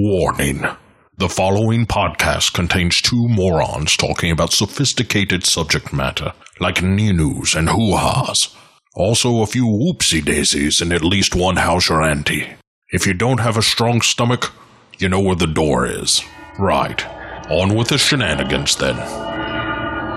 Warning. The following podcast contains two morons talking about sophisticated subject matter, like news and hoo-has. Also a few whoopsie daisies and at least one houser ante. If you don't have a strong stomach, you know where the door is. Right. On with the shenanigans then.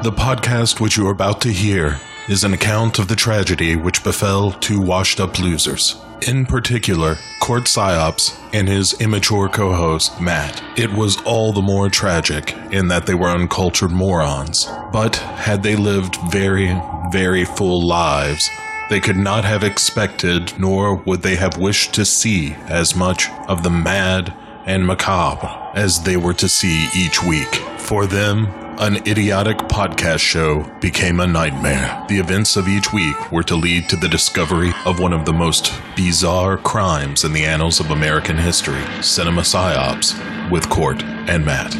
The podcast which you are about to hear is an account of the tragedy which befell two washed up losers. In particular, Court Psyops and his immature co host, Matt. It was all the more tragic in that they were uncultured morons. But had they lived very, very full lives, they could not have expected, nor would they have wished to see as much of the mad and macabre as they were to see each week. For them, an idiotic podcast show became a nightmare. The events of each week were to lead to the discovery of one of the most bizarre crimes in the annals of American history cinema psyops with Court and Matt.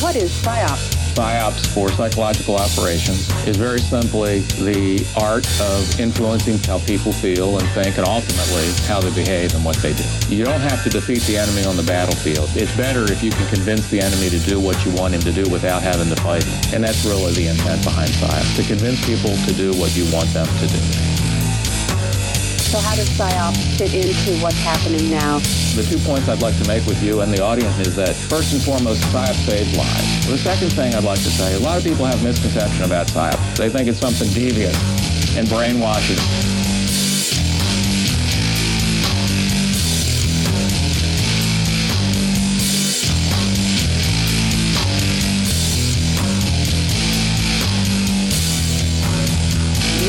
What is PSYOP? PSYOPs for psychological operations is very simply the art of influencing how people feel and think and ultimately how they behave and what they do. You don't have to defeat the enemy on the battlefield. It's better if you can convince the enemy to do what you want him to do without having to fight. And that's really the intent behind PSYOPs, to convince people to do what you want them to do. So how does PSYOP fit into what's happening now? The two points I'd like to make with you and the audience is that first and foremost, PSYOP saves lives. The second thing I'd like to say, a lot of people have misconception about PSYOP. They think it's something devious and brainwashing.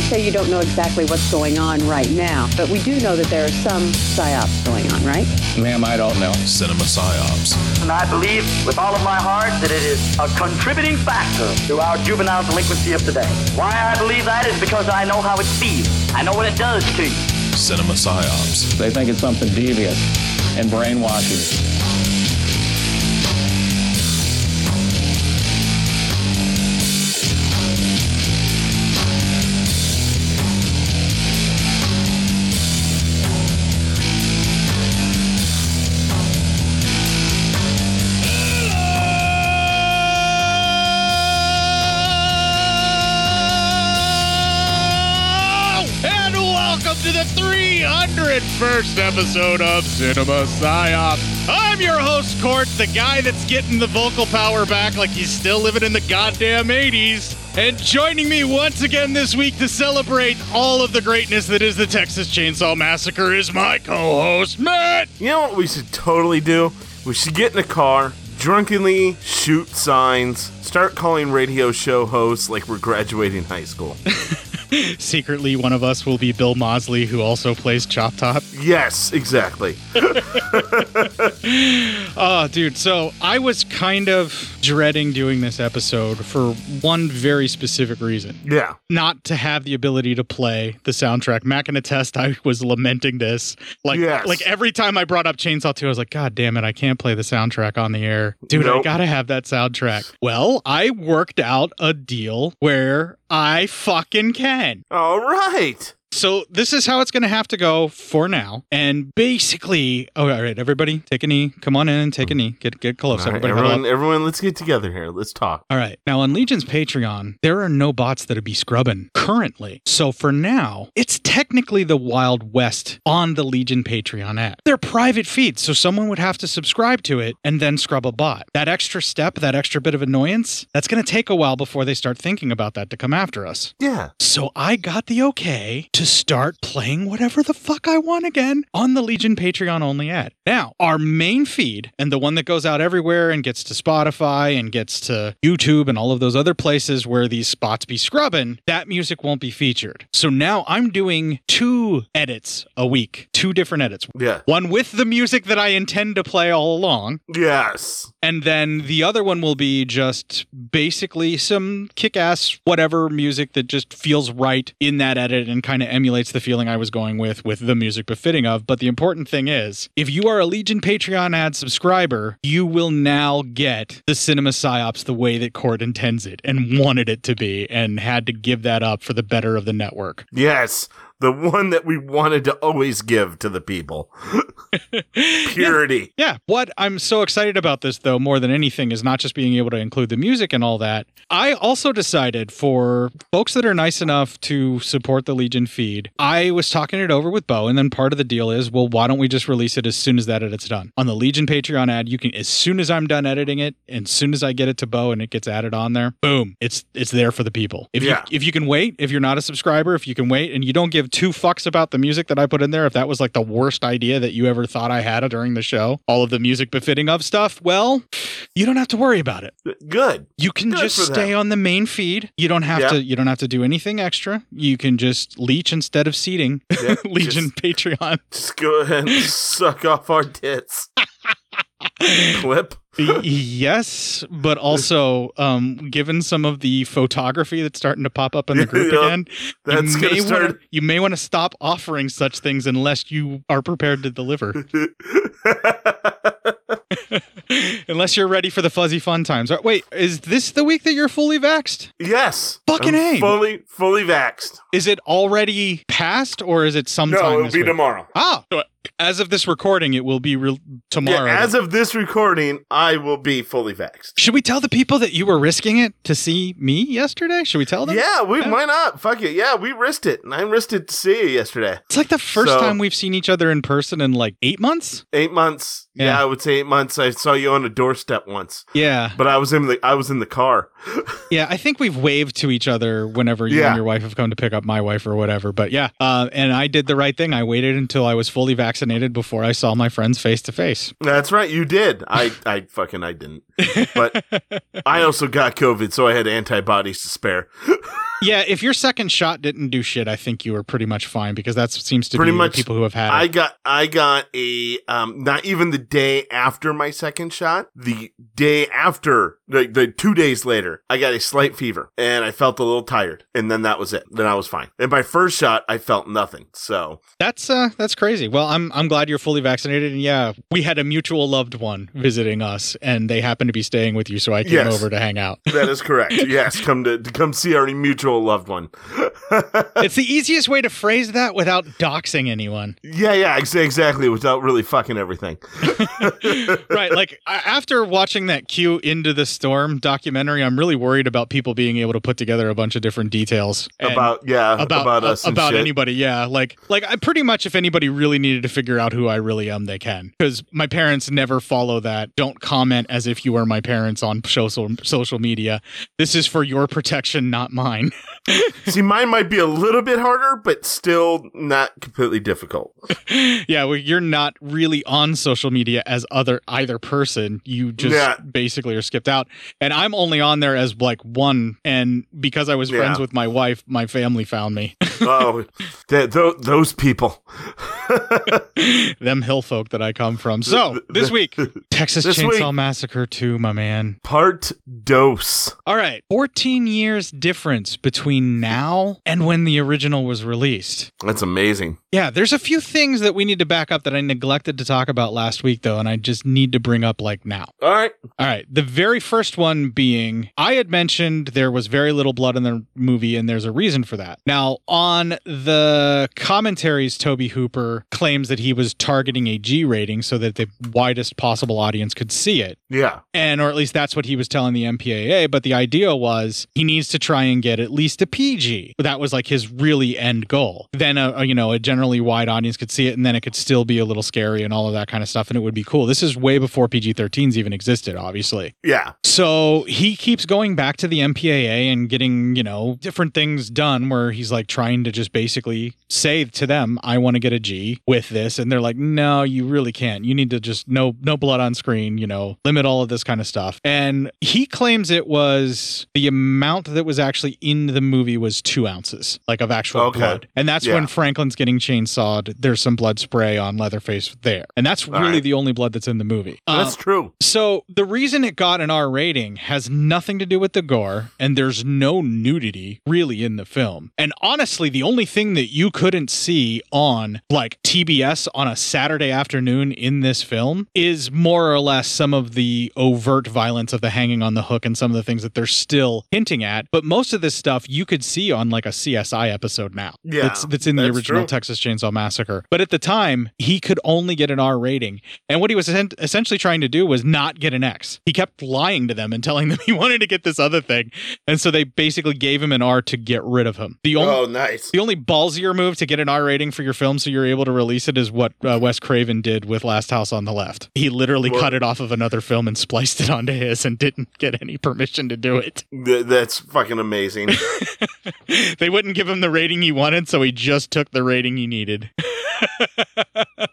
Say you don't know exactly what's going on right now, but we do know that there are some PSYOPs going on, right? Ma'am, I don't know. Cinema psyops. And I believe with all of my heart that it is a contributing factor to our juvenile delinquency of today. Why I believe that is because I know how it feels. I know what it does to you. Cinema psyops. They think it's something devious and brainwashing. 301st episode of Cinema Psyop. I'm your host, Court, the guy that's getting the vocal power back like he's still living in the goddamn 80s. And joining me once again this week to celebrate all of the greatness that is the Texas Chainsaw Massacre is my co-host, Matt. You know what we should totally do? We should get in a car, drunkenly shoot signs, start calling radio show hosts like we're graduating high school. Secretly, one of us will be Bill Moseley, who also plays Chop Top. yes, exactly. Oh, dude. So I was kind of dreading doing this episode for one very specific reason. Yeah. Not to have the ability to play the soundtrack. Matt can attest I was lamenting this. Like Yes. like every time I brought up Chainsaw 2, I was like, God damn it, I can't play the soundtrack on the air. Dude, I gotta have that soundtrack. Well, I worked out a deal where I fucking can. All right. So this is how it's going to have to go for now. And basically, oh, all right, everybody, take a knee. Come on in, take a knee. Get get close. All everybody, everyone, everyone, let's get together here. Let's talk. All right. Now on Legion's Patreon, there are no bots that'd be scrubbing currently. So for now, it's technically the Wild West on the Legion Patreon app. They're private feeds, so someone would have to subscribe to it and then scrub a bot. That extra step, that extra bit of annoyance, that's going to take a while before they start thinking about that to come after us. Yeah. So I got the okay to start playing whatever the fuck I want again on the Legion Patreon only ad. Now, our main feed and the one that goes out everywhere and gets to Spotify and gets to YouTube and all of those other places where these spots be scrubbing, that music won't be featured. So now I'm doing two edits a week, two different edits. Yeah. One with the music that I intend to play all along, Yes. and then the other one will be just basically some kick ass, whatever music that just feels right in that edit and kind of emulates the feeling I was going with with the music befitting of. But the important thing is, if you are a Legion Patreon ad subscriber, you will now get the cinema psyops the way that Court intends it and wanted it to be and had to give that up for the better of the network. Yes. The one that we wanted to always give to the people. Purity. Yeah. What I'm so excited about this, though, more than anything, is not just being able to include the music and all that. I also decided for folks that are nice enough to support the Legion feed, I was talking it over with Bo, and then part of the deal is, well, why don't we just release it as soon as that edit's done? On the Legion Patreon ad, you can, as soon as I'm done editing it, and as soon as I get it to Bo and it gets added on there, boom, it's it's there for the people. If Yeah. you if you can wait, if you're not a subscriber, if you can wait, and you don't give two fucks about the music that I put in there, if that was like the worst idea that you ever thought I had during the show, all of the music befitting of stuff, well, you don't have to worry about it. Good. You can Good just stay them. on the main feed. You don't have Yeah. to. You don't have to do anything extra. You can just leech instead of seating. Yeah, Legion Patreon. Just go ahead and suck off our tits. Clip. Yes, but also, um, given some of the photography that's starting to pop up in the group Yeah, again, that's you may start- wanna, you may want to stop offering such things unless you are prepared to deliver. unless you're ready for the fuzzy fun times. Uh, Wait, is this the week that you're fully vaxxed? yes. Fucking I'm A. Fully, fully vaxxed. Is it already past, or is it sometime? No, it'll this be week? tomorrow. Ah, so as of this recording, it will be re- tomorrow. Yeah, as of this recording, I will be fully vaxxed. Should we tell the people that you were risking it to see me yesterday? Should we tell them? Yeah, we Yeah. why not? Fuck it. Yeah, we risked it. And I risked it to see you yesterday. It's like the first So- time we've seen each other in person in like eight months. Eight months. Yeah. Yeah. I would say eight months. I saw you on a doorstep once, Yeah, but I was in the I was in the car. yeah. I think we've waved to each other whenever you Yeah. and your wife have come to pick up my wife or whatever. But yeah, uh, and I did the right thing. I waited until I was fully vaccinated before I saw my friends face to face. That's right, you did. I I fucking I didn't. But I also got COVID, so I had antibodies to spare. Yeah, if your second shot didn't do shit, I think you were pretty much fine because that seems to Pretty be much, people who have had it. I got I got a um not even the day after my second shot, the day after like the two days later, I got a slight fever and I felt a little tired. And then that was it. Then I was fine. And my first shot I felt nothing. So That's uh that's crazy. Well, I'm I'm glad you're fully vaccinated and yeah, we had a mutual loved one visiting us and they happened to be staying with you so I came Yes. over to hang out. that is correct. yes, come to, to come see our mutual loved one. it's the easiest way to phrase that without doxing anyone. yeah, yeah, ex- exactly, without really fucking everything. right, like after watching that Q into the storm documentary, I'm really worried about people being able to put together a bunch of different details about yeah, about about, uh, us and about shit. anybody yeah like like i pretty much if anybody really needed to figure out who i really am they can because my parents never follow that don't comment as if you are my parents on social social media. This is for your protection not mine. See, mine might be a little bit harder, but still not completely difficult. yeah well, you're not really on social media as other either person. You just Yeah. basically are skipped out. And i'm only on there as like one. And because i was friends with my wife my family found me. Oh, th- th- those people. them hill folk that i come from. So this week texas This chainsaw week- massacre 2 my man Part dose. All right. 14 years difference between now and when the original was released. That's amazing. Yeah, there's a few things that we need to back up that I neglected to talk about last week, though, and I just need to bring up like now. All right. All right. The very first one being I had mentioned there was very little blood in the movie, and there's a reason for that. Now, on the commentaries, Tobe Hooper claims that he was targeting a G rating so that the widest possible audience could see it Yeah. And or at least that's what he was telling the MPAA. But the idea was he needs to try and get at least a PG. That was like his really end goal. Then a, a, you know a generally wide audience could see it, and then it could still be a little scary and all of that kind of stuff, and it would be cool. This is way before PG-13s even existed, obviously. Yeah. So he keeps going back to the MPAA and getting, you know, different things done where he's like trying to just basically say to them, I want to get a G with this. And they're like, no, you really can't. You need to just no no blood on screen, you know, limit all of this kind of stuff. And he claims it was the amount that was actually in the movie was two ounces, like of actual Okay. blood. And that's Yeah. when Franklin's getting chainsawed. There's some blood spray on Leatherface there. And that's All really right. the only blood that's in the movie. That's Um, true. so the reason it got an R rating has nothing to do with the gore, and there's no nudity really in the film. And honestly, the only thing that you couldn't see on like like TBS on a Saturday afternoon in this film is more or less some of the overt violence of the hanging on the hook and some of the things that they're still hinting at. But most of this stuff you could see on like a CSI episode now. Yeah, that's, that's in the that's original true. Texas Chainsaw Massacre. But at the time, he could only get an R rating, and what he was essentially trying to do was not get an X. He kept lying to them and telling them he wanted to get this other thing, and so they basically gave him an R to get rid of him. The only Oh, nice. the only ballsier move to get an R rating for your film so you're able to release it is what uh, Wes Craven did with Last House on the Left. He literally Well- cut it off of another film and spliced it onto his and didn't get any permission to do it. Th- that's fucking amazing. they wouldn't give him the rating he wanted, so he just took the rating he needed.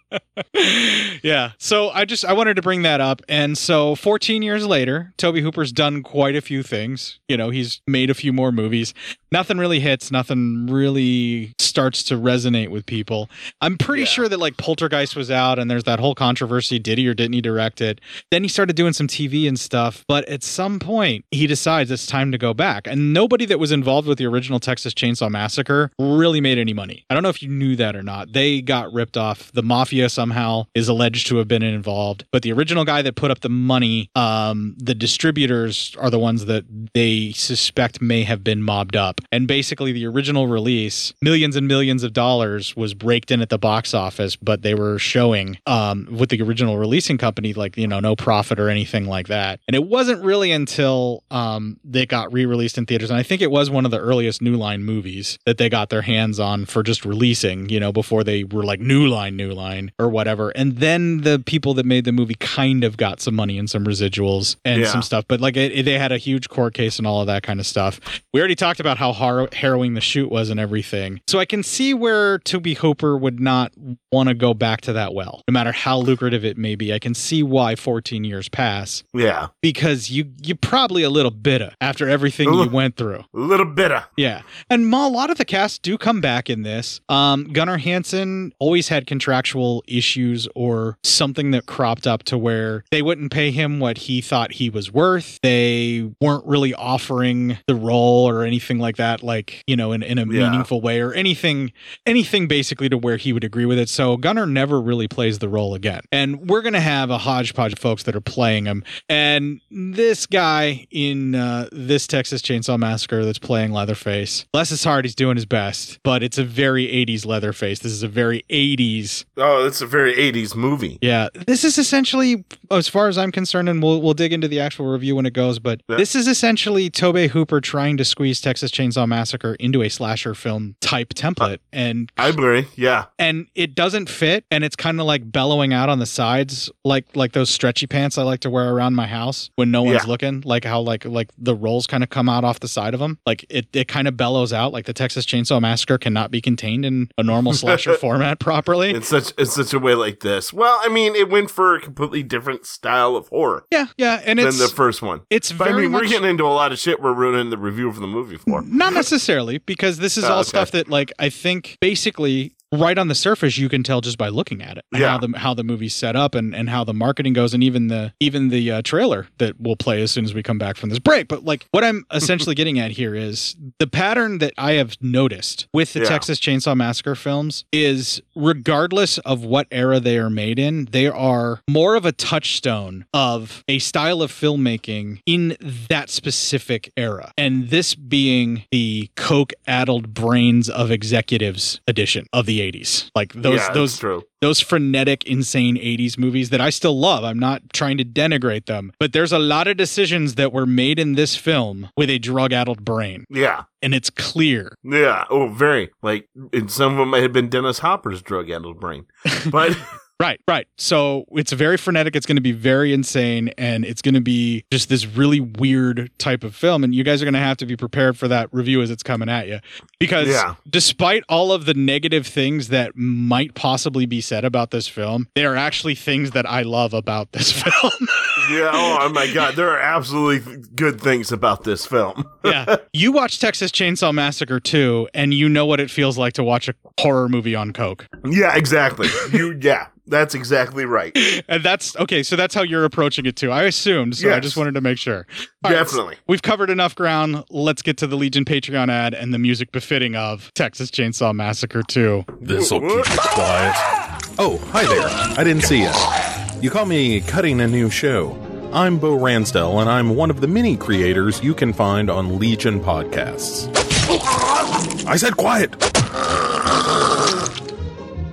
yeah. So I just I wanted to bring that up. And so 14 years later, Tobe Hooper's done quite a few things. You know, he's made a few more movies. Nothing really hits, nothing really starts to resonate with people. I'm pretty Yeah. sure that like Poltergeist was out and there's that whole controversy did he or didn't he direct it? Then he started doing some TV and stuff, but at some point he decides it's time to go back. And nobody that was involved with the original Texas Chainsaw Massacre really made any money. I don't know if you knew that or not. They got ripped off. The mafia somehow is alleged to have been involved, but the original guy that put up the money, um, the distributors are the ones that they suspect may have been mobbed up. And basically, the original release, millions and millions of dollars, was raked in at the box office, but they were showing um, with the original releasing company, like, you know, no profit or anything like that. And it wasn't really until um, they got re released in theaters. And I think it was one of the earliest New Line movies that they got their hands on for just releasing, you know, before they were like New Line, New Line or whatever. And then the people that made the movie kind of got some money and some residuals and Yeah. some stuff. But like it, it- they had a huge court case and all of that kind of stuff. We already talked about how har- harrowing the shoot was and everything. So I can see where Tobe Hooper would not want to go back to that well, no matter how lucrative it may be. I can see why 14 years pass yeah, because you you probably a little bitter after everything you went through. a little bitter. Yeah, and ma- a lot of the cast do come back in this. Um, Gunnar Hansen always had contractual issues or something that cropped up to where they wouldn't pay him what he thought he was worth. They weren't really offering the role or anything like that, like you know, in, in a Yeah. meaningful way or anything, anything basically to where he would agree with it. So Gunnar never really plays the role again, and we're gonna have a hodgepodge of folks that are playing him. And this guy in uh, this Texas Chainsaw Massacre that's playing Leatherface, bless his heart, he's doing his best, but it's a very 80s Leatherface. This is a very 80s. Oh, it's a very 80s movie. Yeah, this is essentially, as far as I'm concerned, and we'll we'll dig into the actual review when it goes. But Yeah. this is essentially Tobe Hooper trying to squeeze Texas Chainsaw Massacre into a slasher film type template, and I agree. Yeah. and it doesn't fit and it's kind of like bellowing out on the sides like like those stretchy pants i like to wear around my house when no one's Yeah. looking like how like like the rolls kind of come out off the side of them like it, it kind of bellows out like the texas chainsaw massacre cannot be contained in a normal slasher format properly It's such in such a way like this. Well, I mean, it went for a completely different style of horror yeah yeah and than it's the first one. it's But I mean, much we're getting into a lot of shit we're ruining the review for the movie for. Not necessarily, because this is Oh, all okay. stuff that, like, I think basically right on the surface you can tell just by looking at it Yeah. how the how the movie's set up and, and how the marketing goes and even the even the uh, trailer that we'll play as soon as we come back from this break but like what i'm essentially getting at here is the pattern that i have noticed with the Yeah. texas chainsaw massacre films is regardless of what era they are made in they are more of a touchstone of a style of filmmaking in that specific era and this being the coke addled brains of executives edition of the 80s like those yeah, those true. those frenetic, insane 80s movies that I still love. I'm not trying to denigrate them, but there's a lot of decisions that were made in this film with a drug addled brain, Yeah. and it's clear. Yeah. Oh, very. Like, and some of them might have been Dennis Hopper's drug addled brain. But Right, right. So it's very frenetic. It's going to be very insane, and it's going to be just this really weird type of film. And you guys are going to have to be prepared for that review as it's coming at you, because Yeah. despite all of the negative things that might possibly be said about this film, there are actually things that I love about this film. Yeah. Oh my God. There are absolutely good things about this film. yeah. You watch Texas Chainsaw Massacre 2 and you know what it feels like to watch a horror movie on coke. Yeah. Exactly. You. Yeah. That's exactly right. And that's okay, so that's how you're approaching it too. I assumed, so I just wanted to make sure. All right, Definitely. we've covered enough ground. Let's get to the Legion Patreon ad and the music befitting of Texas Chainsaw Massacre 2. This'll keep it quiet. Oh, hi there. I didn't see you. You call me cutting a new show. I'm Bo Ransdell, and I'm one of the many creators you can find on Legion Podcasts. I said quiet!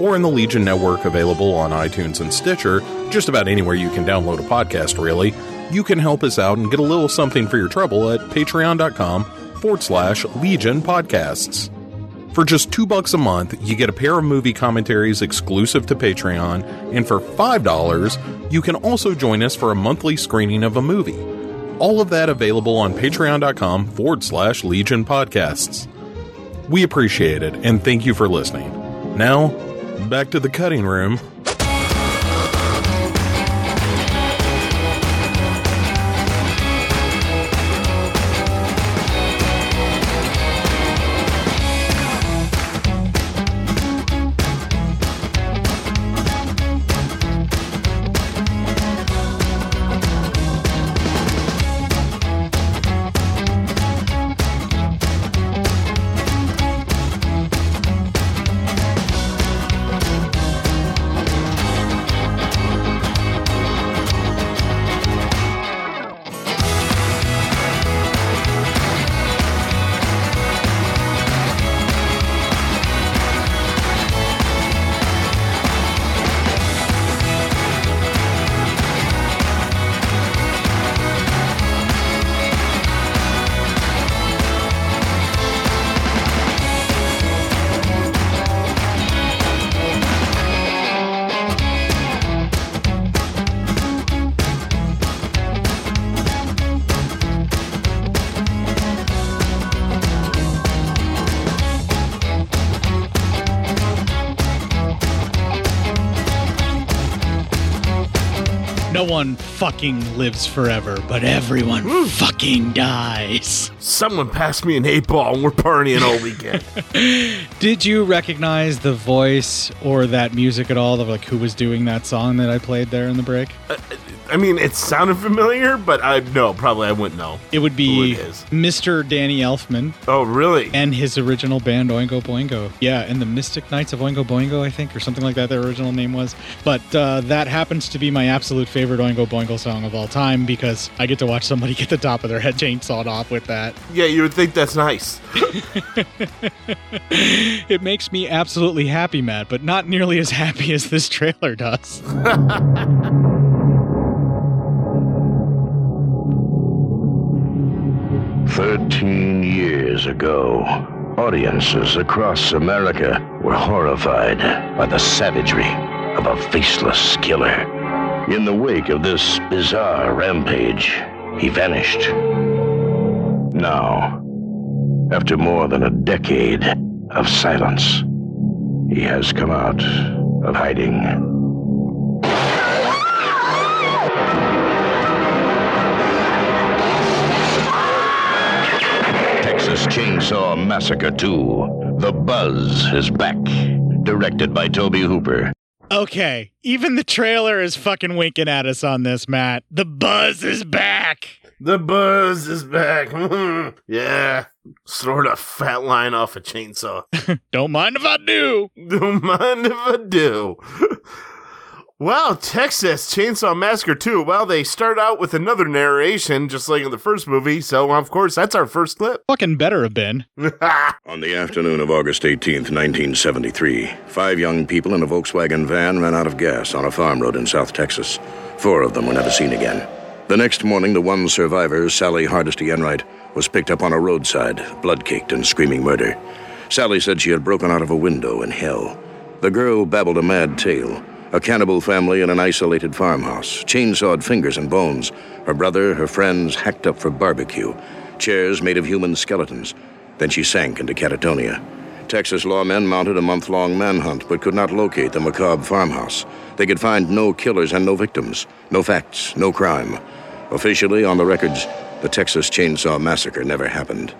or in the Legion Network available on iTunes and Stitcher, just about anywhere you can download a podcast, really, you can help us out and get a little something for your trouble at patreon.com forward slash Legion Podcasts. For just two bucks a month, you get a pair of movie commentaries exclusive to Patreon, and for five dollars, you can also join us for a monthly screening of a movie. All of that available on patreon.com forward slash Legion Podcasts. We appreciate it, and thank you for listening. Now, back to the cutting room. Fucking lives forever, but everyone fucking dies. Someone passed me an eight ball and we're partying all weekend. Did you recognize the voice or that music at all of like who was doing that song that I played there in the break? Uh, I mean, it sounded familiar, but I no, probably I wouldn't know. It would be it. Mr. Danny Elfman Oh, really? and his original band Oingo Boingo. Yeah, and the Mystic Knights of Oingo Boingo, I think, or something like that. Their original name was. But uh, that happens to be my absolute favorite Oingo Boingo song of all time because I get to watch somebody get the top of their head chainsawed off with that. Yeah, you would think that's nice. It makes me absolutely happy, Matt, but not nearly as happy as this trailer does. Thirteen years ago, audiences across America were horrified by the savagery of a faceless killer. In the wake of this bizarre rampage, he vanished. Now, after more than a decade of silence, he has come out of hiding. Texas Chainsaw Massacre 2. The Buzz is back. Directed by Tobe Hooper. Okay, even the trailer is fucking winking at us on this, Matt. The buzz is back. The buzz is back. yeah. Sort of fat line off a chainsaw. Don't mind if I do. Don't mind if I do. Wow, Texas Chainsaw Massacre 2. Well, they start out with another narration, just like in the first movie. So, of course, that's our first clip. Fucking better have been. On the afternoon of August 18th, 1973, five young people in a Volkswagen van ran out of gas on a farm road in South Texas. Four of them were never seen again. The next morning, the one survivor, Sally Hardesty Enright, was picked up on a roadside, blood caked and screaming murder. Sally said she had broken out of a window in hell. The girl babbled a mad tale. A cannibal family in an isolated farmhouse, chainsawed fingers and bones. Her brother, her friends, hacked up for barbecue. Chairs made of human skeletons. Then she sank into catatonia. Texas lawmen mounted a month long manhunt but could not locate the macabre farmhouse. They could find no killers and no victims, no facts, no crime. Officially, on the records, the Texas Chainsaw Massacre never happened.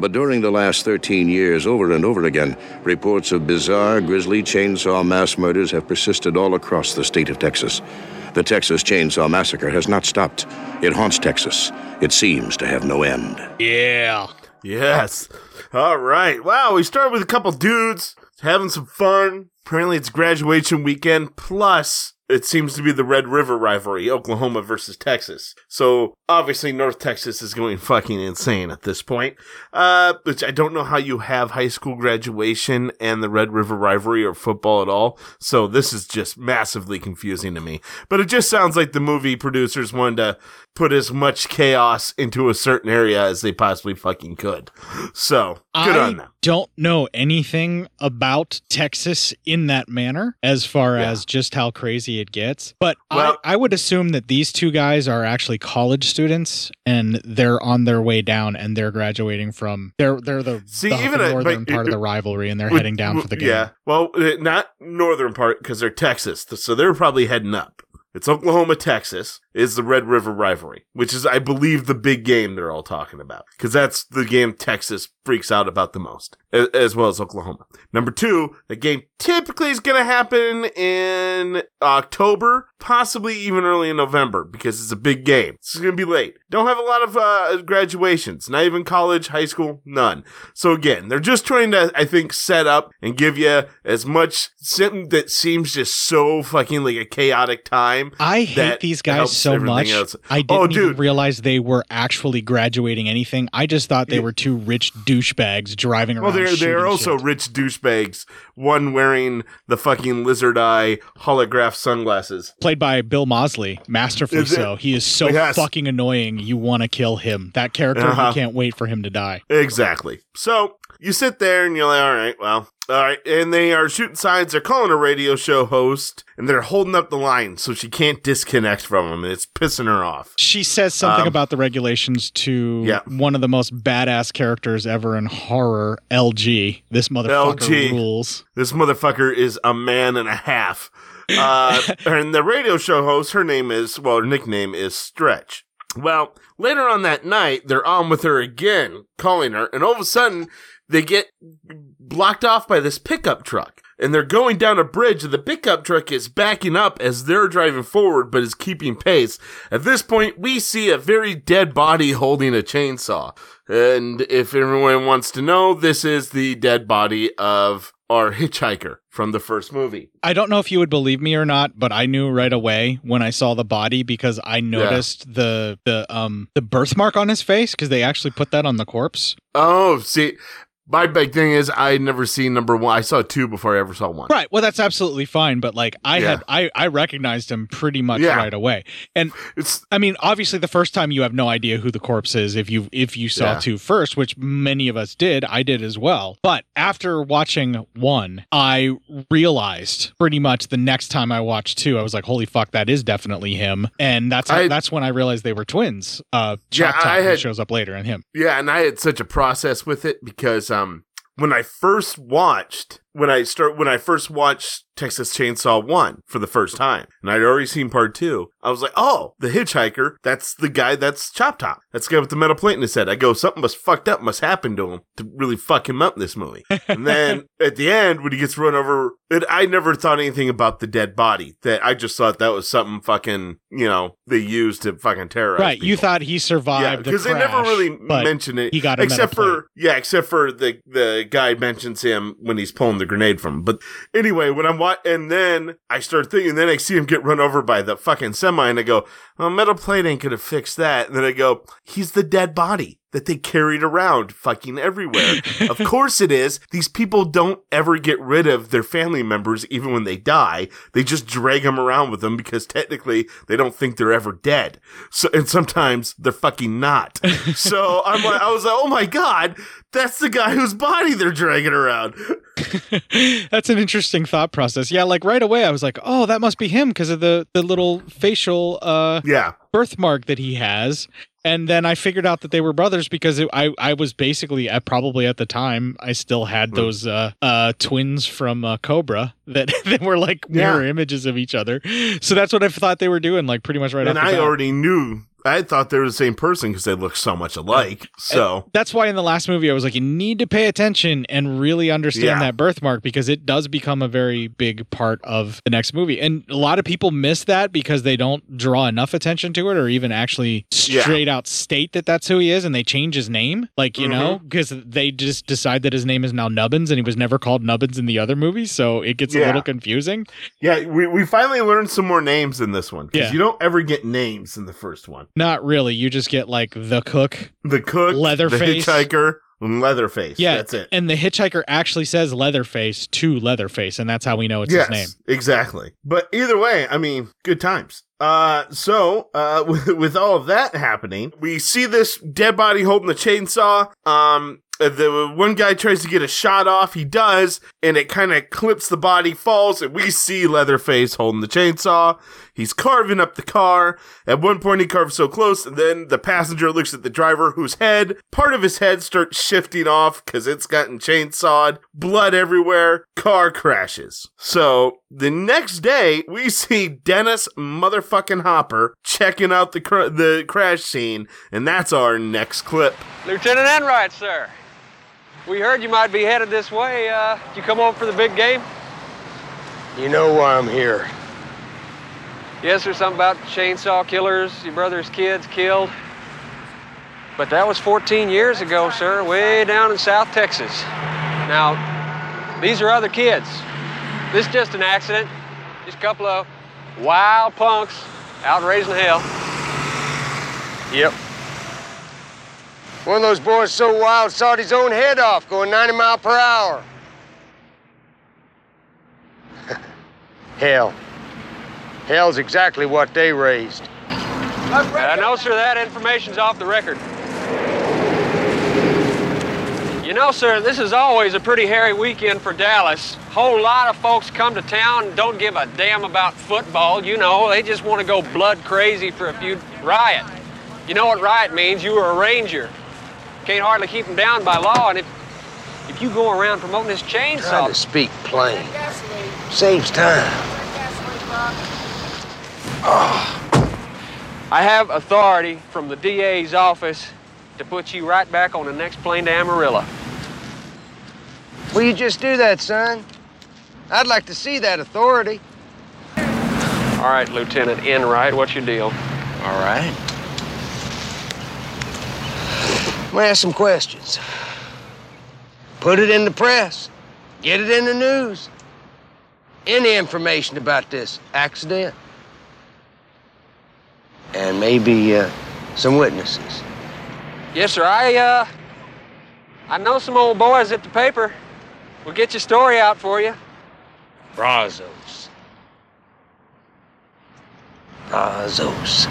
But during the last 13 years, over and over again, reports of bizarre, grisly chainsaw mass murders have persisted all across the state of Texas. The Texas Chainsaw Massacre has not stopped. It haunts Texas. It seems to have no end. Yeah. Yes. All right. Wow, we started with a couple dudes having some fun. Apparently, it's graduation weekend. Plus, it seems to be the Red River rivalry, Oklahoma versus Texas. So obviously, North Texas is going fucking insane at this point. Uh, which I don't know how you have high school graduation and the Red River rivalry or football at all. So this is just massively confusing to me. But it just sounds like the movie producers wanted to put as much chaos into a certain area as they possibly fucking could. So good I on them. don't know anything about Texas in that manner as far Yeah. as just how crazy it gets. But Well- I, I would assume that these two guys are actually college students and they're on their way down and they're graduating from they're they're the, See, the even a- northern but- part of the rivalry and they're Would- heading down for the game. Yeah. Well, uh, not northern part because they're Texas, so they're probably heading up. It's Oklahoma, Texas is the Red River rivalry, which is, I believe, the big game they're all talking about because that's the game Texas freaks out about the most, as well as Oklahoma. Number two, the game typically is going to happen in October, possibly even early in November because it's a big game. It's going to be late. Don't have a lot of uh, graduations, not even college, high school, none. So again, they're just trying to, I think, set up and give you as much something that seems just so fucking like a chaotic time. I hate these guys so much. else. I didn't Oh, dude. realize they were actually graduating anything. I just thought they Yeah. were two rich douchebags driving around. Well, they're they're also shit. rich douchebags. One wearing the fucking lizard eye holograph sunglasses. played by Bill Moseley, masterfully so. He is so Yes. fucking annoying. You want to kill him. That character, Uh-huh. you can't wait for him to die. Exactly. So you sit there and you're like, all right, well, all right. And they are shooting signs. They're calling a radio show host and they're holding up the line so she can't disconnect from them. And it's pissing her off. She says something Um, about the regulations to Yeah. one of the most badass characters ever in horror, LG. This motherfucker LG. rules. This motherfucker is a man and a half. Uh, and the radio show host, her name is, well, her nickname is Stretch. Well, later on that night, they're on with her again, calling her, and all of a sudden, they get blocked off by this pickup truck. And they're going down a bridge, and the pickup truck is backing up as they're driving forward, but is keeping pace. At this point, we see a very dead body holding a chainsaw. And if everyone wants to know, this is the dead body of our hitchhiker from the first movie. I don't know if you would believe me or not, but I knew right away when I saw the body because I noticed the the um the birthmark on his face because they actually put that on the corpse. Oh, see, my big thing is I had never seen number one. I saw two before I ever saw one. Right. Well, that's absolutely fine, but like I Yeah. had I I recognized him pretty much Yeah. right away. And It's I mean, obviously the first time you have no idea who the corpse is if you if you saw Yeah. two first, which many of us did. I did as well. But after watching one, I realized pretty much the next time I watched two, I was like, "Holy fuck, that is definitely him." And that's I- that's when I realized they were twins. Uh, Yeah, I who had- shows up later, and him. Yeah, and I had such a process with it because um when I first watched when I start when I first watched Texas Chainsaw 1 for the first time and I'd already seen part 2, I was like, "Oh, the hitchhiker, that's the guy that's Chop Top. That's the guy with the metal plate in his head." I go, "Something must fucked up must happen to him to really fuck him up in this movie." and then at the end when he gets run over, it, I never thought anything about the dead body. That I just thought that was something fucking, you know, they used to fucking terrorize Right. You thought he survived Yeah, the because they never really but mention it. he got except for yeah, except for the the guy mentions him when he's pulling the the grenade from. him. But anyway, when I'm wa- and then I start thinking, then I see him get run over by the fucking semi, and I go, "Well, metal plate ain't gonna fix that." And then I go, "He's the dead body." That they carried around fucking everywhere. of course it is. These people don't ever get rid of their family members even when they die. They just drag them around with them because technically they don't think they're ever dead. So, and sometimes they're fucking not. so I'm like, I was like, oh my God, that's the guy whose body they're dragging around. That's an interesting thought process. Yeah, like right away I was like, "Oh, that must be him because of the the little facial uh Yeah. Birthmark that he has." And then I figured out that they were brothers because it, I I was basically at probably at the time I still had Hmm. those uh uh twins from uh, Cobra that that were like mirror Yeah. images of each other. So that's what I thought they were doing like pretty much right and off the I already knew, I thought they were the same person because they look so much alike. So, That's why in the last movie I was like, you need to pay attention and really understand Yeah. that birthmark because it does become a very big part of the next movie. And a lot of people miss that because they don't draw enough attention to it or even actually Yeah. straight out state that that's who he is and they change his name. Like, you know, Mm-hmm. because they just decide that his name is now Nubbins and he was never called Nubbins in the other movies. So it gets a little confusing. yeah, we, we finally learned some more names in this one because Yeah. you don't ever get names in the first one. Not really. You just get like the cook. The cook, Leatherface. the hitchhiker, and Leatherface. Yeah. that's it. And the hitchhiker actually says Leatherface to Leatherface. And that's how we know it's yes, his name. exactly. But either way, I mean, good times. Uh, so, uh, with, with all of that happening, we see this dead body holding the chainsaw. Um, the one guy tries to get a shot off. He does, and it kind of clips the body, falls, and we see Leatherface holding the chainsaw. He's carving up the car. At one point, he carves so close, and then the passenger looks at the driver, whose head, part of his head starts shifting off because it's gotten chainsawed. Blood everywhere. Car crashes. So the next day, we see Dennis motherfucking Hopper checking out the cr- the crash scene, and that's our next clip. Lieutenant Enright, sir. We heard you might be headed this way. Uh, you come over for the big game? You know why I'm here. Yes, there's something about chainsaw killers, your brother's kids killed. But that was 14 years ago, sir, way down in South Texas. Now, these are other kids. This is just an accident. Just a couple of wild punks out raising hell. Yep. One of those boys so wild sawed his own head off going 90 mile per hour. Hell. Hell's exactly what they raised. Uh, no, sir, that information's off the record. You know, sir, this is always a pretty hairy weekend for Dallas. Whole lot of folks come to town and don't give a damn about football. You know, they just want to go blood crazy for a few riot. You know what riot means? You were a ranger. Can't hardly keep them down by law, and if if you go around promoting this Trying chainsaw, to speak plain. Saves time. I have authority from the DA's office to put you right back on the next plane to Amarillo. Will you just do that, son? I'd like to see that authority. All right, Lieutenant Enright, what's your deal? All right. I'm gonna ask some questions. Put it in the press. Get it in the news. Any information about this accident. And maybe uh, some witnesses. Yes, sir. I uh, I know some old boys at the paper. We'll get your story out for you. Brazos. Brazos.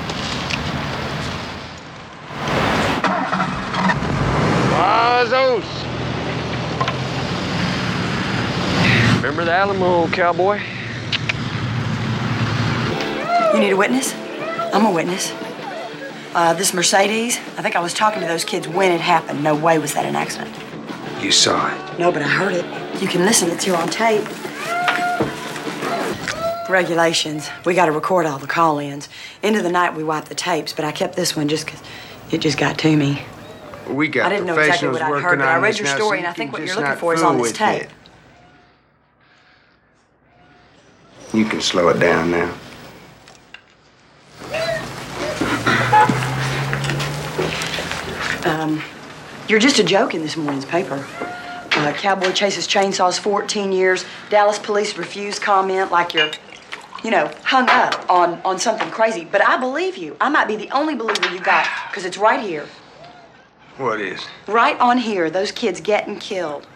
Brazos. Remember the Alamo, cowboy? You need a witness? I'm a witness. Uh, this Mercedes, I think I was talking to those kids when it happened. No way was that an accident. You saw it. No, but I heard it. You can listen, it's here on tape. Regulations. We got to record all the call ins. End of the night, we wiped the tapes, but I kept this one just 'cause it just got to me. We got I didn't know exactly what I'd heard, but I read your now, story, so and I think what you're looking for is on this tape. it. You can slow it down now. Um, you're just a joke in this morning's paper. Uh, cowboy chases chainsaws 14 years. Dallas police refuse comment like you're, you know, hung up on, on something crazy. But I believe you. I might be the only believer you got because it's right here. What is? Right on here, those kids getting killed.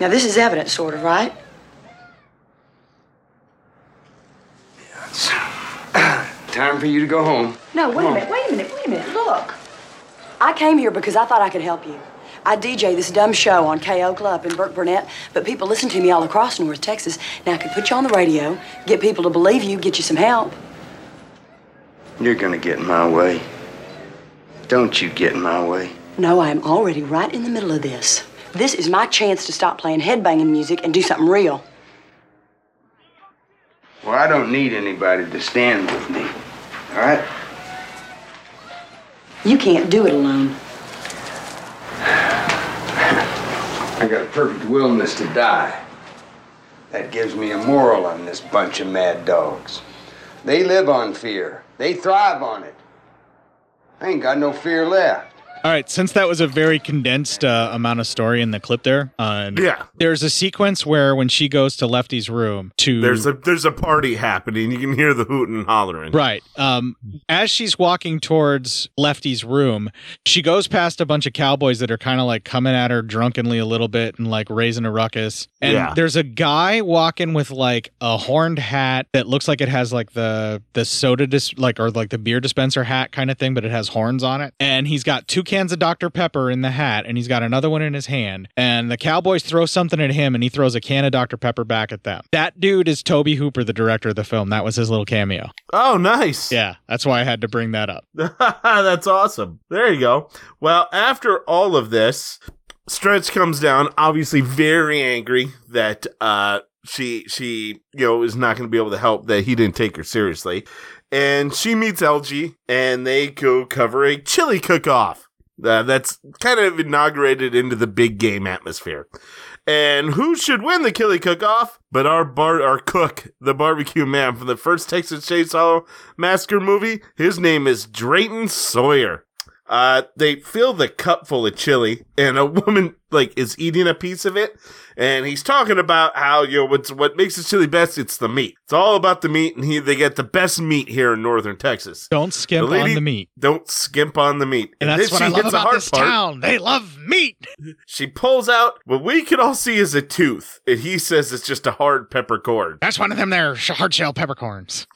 Now, this is evidence, sort of, right? Time for you to go home. No, wait a minute, wait a minute, wait a minute. Look. I came here because I thought I could help you. I DJ this dumb show on KO Club in Burkburnett, but people listen to me all across North Texas. Now I could put you on the radio, get people to believe you, get you some help. You're gonna get in my way. Don't you get in my way. No, I am already right in the middle of this. This is my chance to stop playing headbanging music and do something real. Well, I don't need anybody to stand with me. All right? You can't do it alone. I got a perfect willingness to die. That gives me a moral on this bunch of mad dogs. They live on fear. They thrive on it. I ain't got no fear left. All right, since that was a very condensed uh, amount of story in the clip there, uh, Yeah. there's a sequence where when she goes to Lefty's room to There's a there's a party happening. You can hear the hooting and hollering. Right. Um, as she's walking towards Lefty's room, she goes past a bunch of cowboys that are kind of like coming at her drunkenly a little bit and like raising a ruckus. And Yeah. there's a guy walking with like a horned hat that looks like it has like the the soda dis- like or like the beer dispenser hat kind of thing, but it has horns on it. And he's got two cans of Dr. Pepper in the hat, and he's got another one in his hand. And the cowboys throw something at him, and he throws a can of Dr. Pepper back at them. That dude is Tobe Hooper, the director of the film. That was his little cameo. Oh, nice. Yeah, that's why I had to bring that up. That's awesome. There you go. Well, after all of this, Stretch comes down, obviously very angry that uh she she you know is not going to be able to help that he didn't take her seriously, and she meets LG and they go cover a chili cook off. Uh, that's kind of inaugurated into the big game atmosphere. And who should win the Killy Cook Off but our bar our cook, the barbecue man from the first Texas Chainsaw Massacre movie? His name is Drayton Sawyer. Uh, they fill the cup full of chili, and a woman like is eating a piece of it, and he's talking about how you know what's what makes the chili best. It's the meat. It's all about the meat, and he they get the best meat here in northern Texas. Don't skimp The lady- on the meat. Don't skimp on the meat. And that's then what I love about hard this part. town. They love meat. She pulls out what we can all see is a tooth, and he says it's just a hard peppercorn. That's one of them there hard shell peppercorns.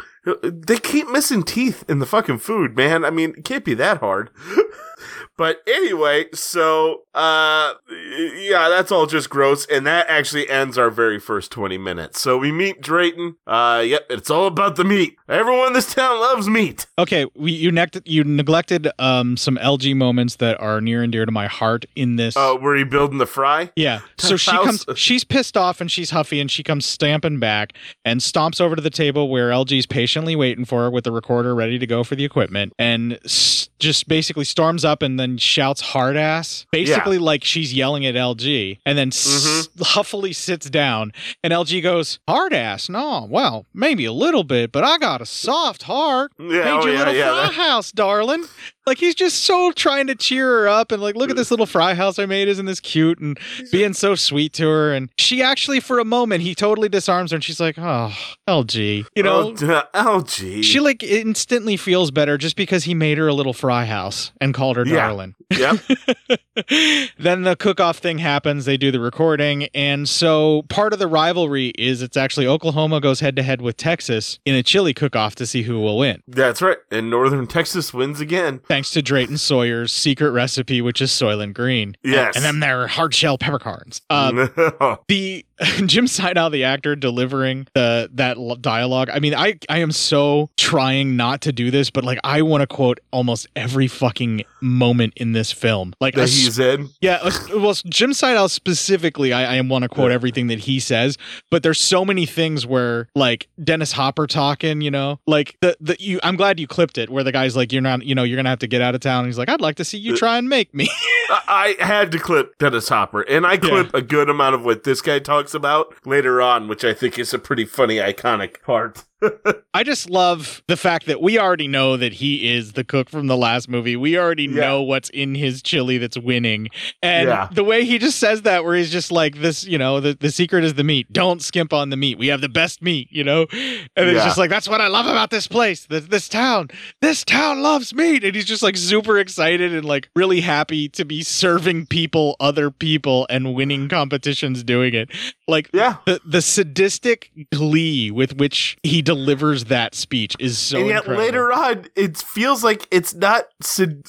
They keep missing teeth in the fucking food, man. I mean, it can't be that hard. but anyway, so uh yeah, that's all just gross and that actually ends our very first 20 minutes. So we meet Drayton. Uh yep, it's all about the meat. Everyone in this town loves meat. Okay, we, you nect- you neglected um, some LG moments that are near and dear to my heart in this. Uh were you building the fry? Yeah. So she comes she's pissed off and she's huffy and she comes stamping back and stomps over to the table where LG's patiently waiting for her with the recorder ready to go for the equipment and s- just basically storms up and then shouts hard ass. Basically like she's yelling at LG and then s- mm-hmm. huffily sits down and LG goes, "Hard ass? No. Well, maybe a little bit, but I got a soft heart. Yeah, Made oh, your yeah, little yeah, fry house, darling." Like he's just so trying to cheer her up and like, look at this little fry house I made. Isn't this cute? And being so sweet to her. And she actually, for a moment, he totally disarms her, and she's like, "Oh, LG," you know. Oh, LG. She like instantly feels better just because he made her a little fry house and called her Yeah. darling. Yep. then the cook-off thing happens. They do the recording, and so part of the rivalry is it's actually Oklahoma goes head to head with Texas in a chili cook-off to see who will win. That's right. And Northern Texas wins again. Thanks to Drayton Sawyer's secret recipe, which is Soylent Green. Yes. and then they're hard shell peppercorns. Um, the Jim Siedow, the actor, delivering the that dialogue. I mean, I I am so trying not to do this, but like I want to quote almost every fucking moment in this film. Like that a he's in. yeah, well, Jim Siedow specifically, I, I want to quote everything that he says, but there's so many things where, like Dennis Hopper talking, you know, like the the you. I'm glad you clipped it, where the guy's like, "You're not, you know, you're gonna have to get out of town." And he's like, "I'd like to see you try and make me." I I had to clip Dennis Hopper, and I clip a good amount of what this guy talks about later on, which I think is a pretty funny, iconic part. I just love the fact that we already know that he is the cook from the last movie. We already Yeah. know what's in his chili that's winning. And Yeah. the way he just says that, where he's just like, this, you know, the, the secret is the meat. Don't skimp on the meat. We have the best meat, you know? And it's just like, that's what I love about this place, this, this town. This town loves meat. And he's just like super excited and like really happy to be serving people, other people, and winning competitions doing it. Like, Yeah. the, the sadistic glee with which he delivers that speech is so and yet incredible. later on, it feels like it's not sad-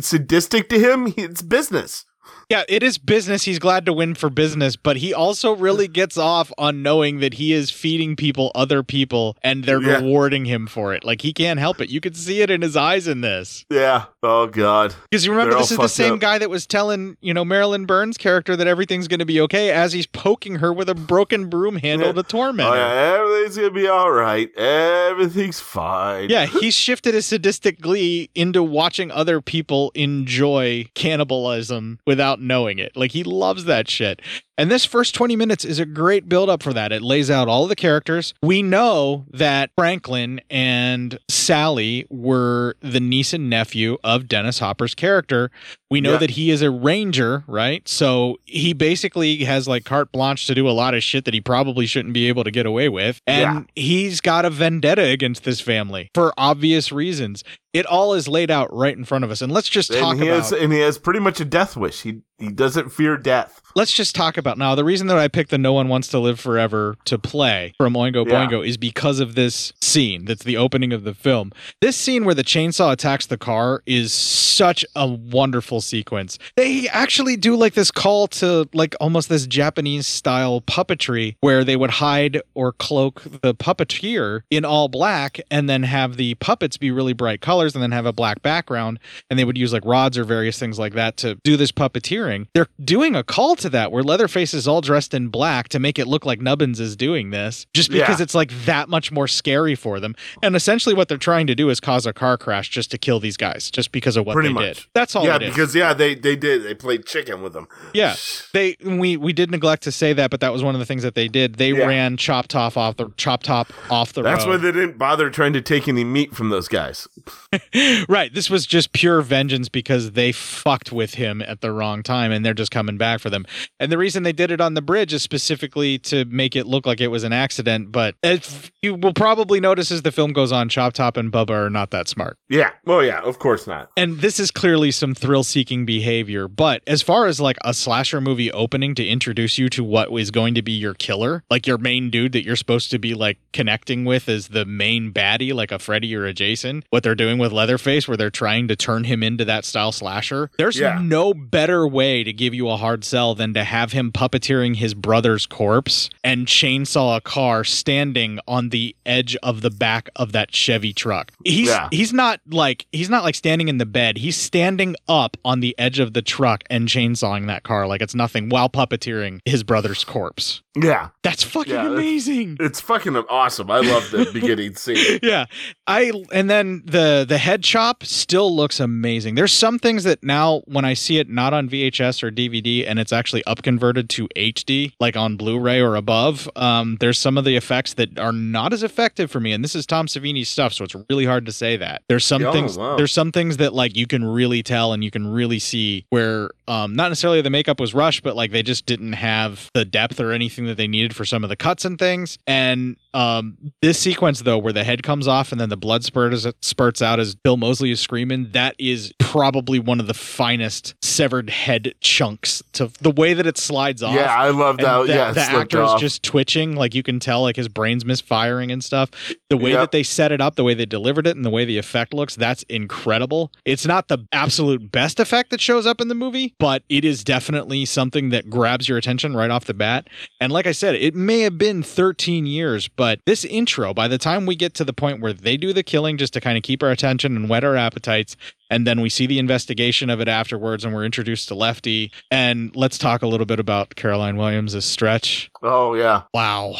sadistic to him. It's business. Yeah, it is business. He's glad to win for business, but he also really gets off on knowing that he is feeding people other people and they're Yeah. rewarding him for it. Like he can't help it. You can see it in his eyes in this. Yeah. Oh God. Because you remember They're this is the same up. guy that was telling, you know, Marilyn Burns' character that everything's going to be okay as he's poking her with a broken broom handle to torment Oh yeah, everything's gonna be all right. Everything's fine. Yeah, he's shifted his sadistic glee into watching other people enjoy cannibalism without knowing it. Like he loves that shit. And this first 20 minutes is a great build up for that. It lays out all the characters. We know that Franklin and Sally were the niece and nephew of Dennis Hopper's character. We know Yeah. that he is a ranger, right? So he basically has like carte blanche to do a lot of shit that he probably shouldn't be able to get away with. And he's got a vendetta against this family for obvious reasons. It all is laid out right in front of us. And let's just talk and he about has and he has pretty much a death wish. He he doesn't fear death. let's just talk about now the reason that I picked the No One Wants to Live Forever to play from Oingo Yeah. Boingo is because of this scene that's the opening of the film. This scene where the chainsaw attacks the car is such a wonderful sequence. They actually do like this call to like almost this Japanese style puppetry where they would hide or cloak the puppeteer in all black and then have the puppets be really bright colors and then have a black background and they would use like rods or various things like that to do this puppeteering. They're doing a call to that where Leatherface is all dressed in black to make it look like Nubbins is doing this just because Yeah. it's like that much more scary for them. And essentially what they're trying to do is cause a car crash just to kill these guys just because of what Pretty they much. did. That's all yeah, it is. because yeah, they they did. They played chicken with them. Yeah, they we we did neglect to say that, but that was one of the things that they did. They Yeah. ran Chop Top off the Chop Top off the road That's road. why they didn't bother trying to take any meat from those guys. right. This was just pure vengeance because they fucked with him at the wrong time and they're just coming back for them. And the reason they did it on the bridge is specifically to make it look like it was an accident. But if you will probably notice as the film goes on, Chop Top and Bubba are not that smart. Yeah. Well, yeah. Of course not. And this is clearly some thrill seeking behavior. But as far as like a slasher movie opening to introduce you to what is going to be your killer, like your main dude that you're supposed to be like connecting with as the main baddie, like a Freddy or a Jason, what they're doing with Leatherface, where they're trying to turn him into that style slasher, there's Yeah. no better way to give you a hard sell than to have him puppeteering his brother's corpse and chainsaw a car standing on the edge of the back of that Chevy truck. He's Yeah. he's not like he's not like standing in the bed. He's standing up on the edge of the truck and chainsawing that car like it's nothing while puppeteering his brother's corpse. Yeah. That's fucking Yeah, amazing. It's fucking awesome. I love the beginning scene. yeah i and then the the head chop still looks amazing there's some things that now when i see it not on vhs or dvd and it's actually up converted to hd like on blu-ray or above um there's some of the effects that are not as effective for me and this is tom savini's stuff so it's really hard to say that there's some Oh, things wow. there's some things that like you can really tell and you can really see where um not necessarily the makeup was rushed but like they just didn't have the depth or anything that they needed for some of the cuts and things and um this sequence though where the head comes off and then the blood spurts spurts out as Bill Moseley is screaming that is probably one of the finest severed head chunks to the way that it slides off Yeah, I love that. the, yeah, the actor is just twitching like you can tell like his brain's misfiring and stuff the way Yep. that they set it up the way they delivered it and the way the effect looks that's incredible it's not the absolute best effect that shows up in the movie but it is definitely something that grabs your attention right off the bat. And like i said it may have been 13 years but this intro by the time we get to the point where they do the killing just to kind of keep our attention and whet our appetites And then we see the investigation of it afterwards, and we're introduced to Lefty. And let's talk a little bit about Caroline Williams' Stretch. Oh yeah. Wow.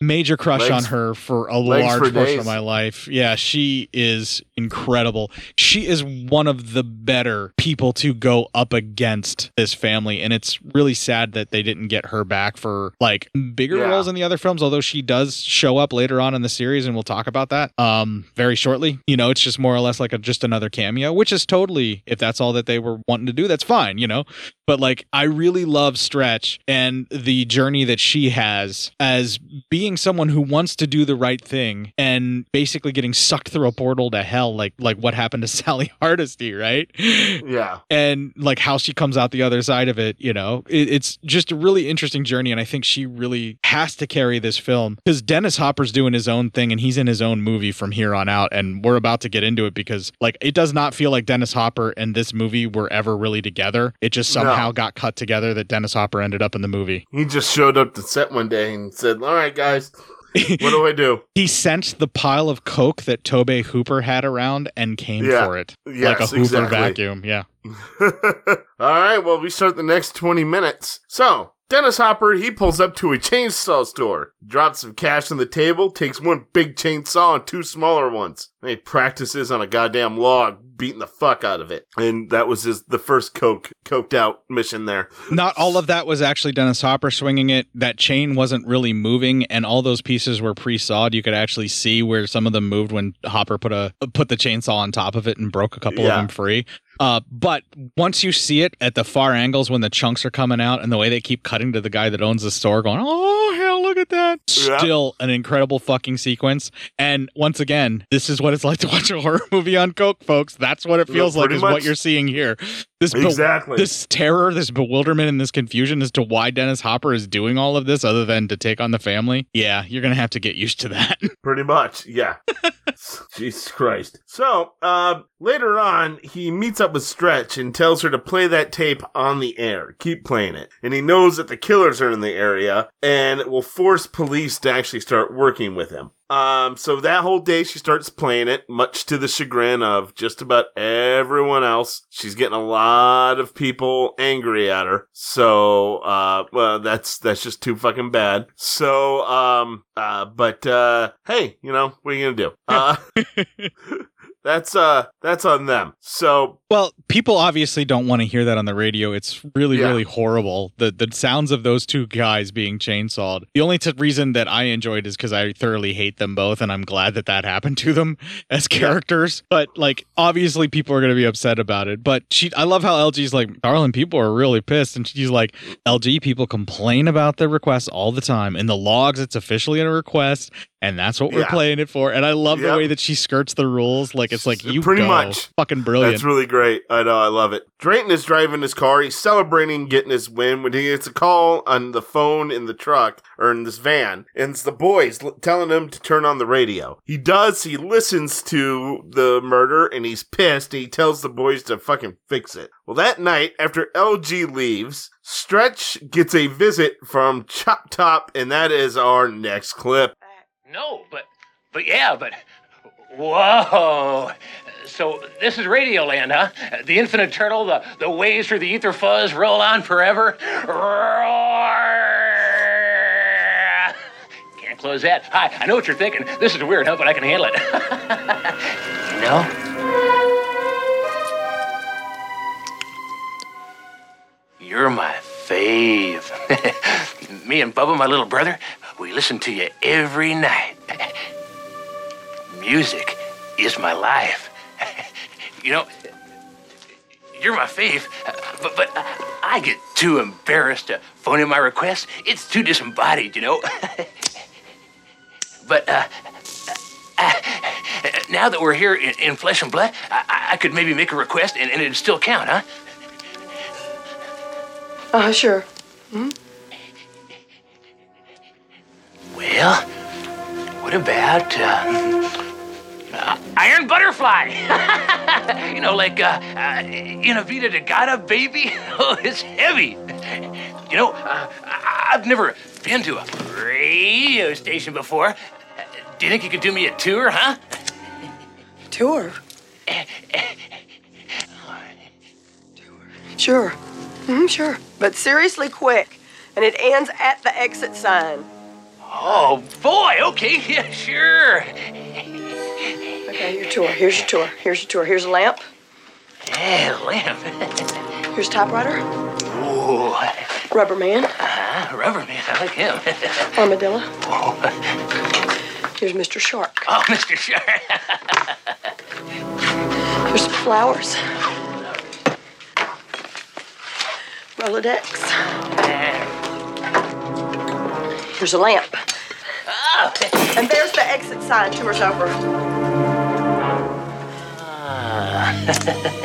Major crush Legs- on her for a large for portion days. of my life. Yeah, she is incredible. She is one of the better people to go up against this family. And it's really sad that they didn't get her back for like bigger Yeah. roles in the other films, although she does show up later on in the series and we'll talk about that um very shortly. You know, it's just more or less like a just another cameo, which is totally if that's all that they were wanting to do, that's fine, you know. But like I really love Stretch and the journey that she has as being someone who wants to do the right thing and basically getting sucked through a portal to hell like like what happened to Sally Hardesty, right? Yeah. and like how she comes out the other side of it you know it, it's just a really interesting journey and i think she really has to carry this film because dennis hopper's doing his own thing and he's in his own movie from here on out and we're about to get into it because like it does not feel like dennis hopper and this movie were ever really together it just No. somehow got cut together that dennis hopper ended up in the movie He just showed up to set one day and said, "All right, guys, what do I do?" he sensed the pile of coke that tobe hooper had around and came Yeah. for it like a hooper exactly. vacuum yeah All right, well, we start the next 20 minutes. So, Dennis Hopper, he pulls up to a chainsaw store, drops some cash on the table, takes one big chainsaw and two smaller ones. And he practices on a goddamn log, beating the fuck out of it. And that was his the first coke coked out mission there. Not all of that was actually Dennis Hopper swinging it. That chain wasn't really moving, and all those pieces were pre-sawed. You could actually see where some of them moved when Hopper put a put the chainsaw on top of it and broke a couple Yeah. of them free. Uh, but once you see it at the far angles when the chunks are coming out and the way they keep cutting to the guy that owns the store, going, "Oh hell, look at that!" Yeah. Still an incredible fucking sequence. And once again, this is what it's like to watch a horror movie on coke, folks. That's what it Yeah, feels like. pretty Is what you're seeing here. This be- Exactly. this terror, this bewilderment, and this confusion as to why Dennis Hopper is doing all of this other than to take on the family. Yeah, you're gonna have to get used to that. Pretty much, yeah. Jesus Christ. So, uh, later on, he meets up with Stretch and tells her to play that tape on the air. Keep playing it. And he knows that the killers are in the area and will force police to actually start working with him. Um, so that whole day she starts playing it, much to the chagrin of just about everyone else. She's getting a lot of people angry at her. So, uh, well, that's, that's just too fucking bad. So, um, uh, but, uh, hey, you know, what are you gonna do? Uh, that's, uh, that's on them. So, Well, people obviously don't want to hear that on the radio. It's really, Yeah. really horrible. The the sounds of those two guys being chainsawed. The only t- reason that I enjoyed is because I thoroughly hate them both, and I'm glad that that happened to them as characters. But like, obviously, people are going to be upset about it. But she, I love how LG's like, darling, people are really pissed, and she's like, LG, people complain about the requests all the time. In the logs, it's officially a request. And that's what we're Yeah. playing it for. And I love the way that she skirts the rules. Like it's like you Pretty go. much. fucking brilliant. That's really great. I know. I love it. Drayton is driving his car. He's celebrating getting his win when he gets a call on the phone in the truck or in this van. And it's the boys l- telling him to turn on the radio. He does. He listens to the murder and he's pissed. And he tells the boys to fucking fix it. Well, that night, after LG leaves, Stretch gets a visit from Chop Top. And that is our next clip. No, but but yeah, but whoa. So this is Radioland, huh? The infinite turtle, the, the waves through the ether fuzz roll on forever. Roar. Can't close that. Hi, I know what you're thinking. This is weird, huh? But I can handle it. you know? You're my fave. Me and Bubba, my little brother, we listen to you every night. Music is my life. you know, you're my fave, but, but I get too embarrassed to phone in my request. It's too disembodied, you know. but uh, now that we're here in, in flesh and blood, I, I- could maybe make a request and, and it'd still count, huh? Uh, sure. Well, what about uh, uh, Iron Butterfly? you know, like uh, uh, in a Vita de Gata, baby. Oh, it's heavy. You know, uh, I've never been to a radio station before. Do you think you could do me a tour, huh? Tour? Sure. hmm sure. But seriously quick. And it ends at the exit sign. Oh, boy, okay, yeah, sure. Okay, your tour. Here's your tour. Here's your tour. Here's a lamp. Yeah, lamp. Here's typewriter. Ooh, Rubber man. uh, rubber man, I like him. Armadillo. Here's Mr. Shark. Oh, Mr. Shark. Here's some flowers. Rolodex. Here's a lamp. Oh. And there's the exit sign. Tour's over. Ah.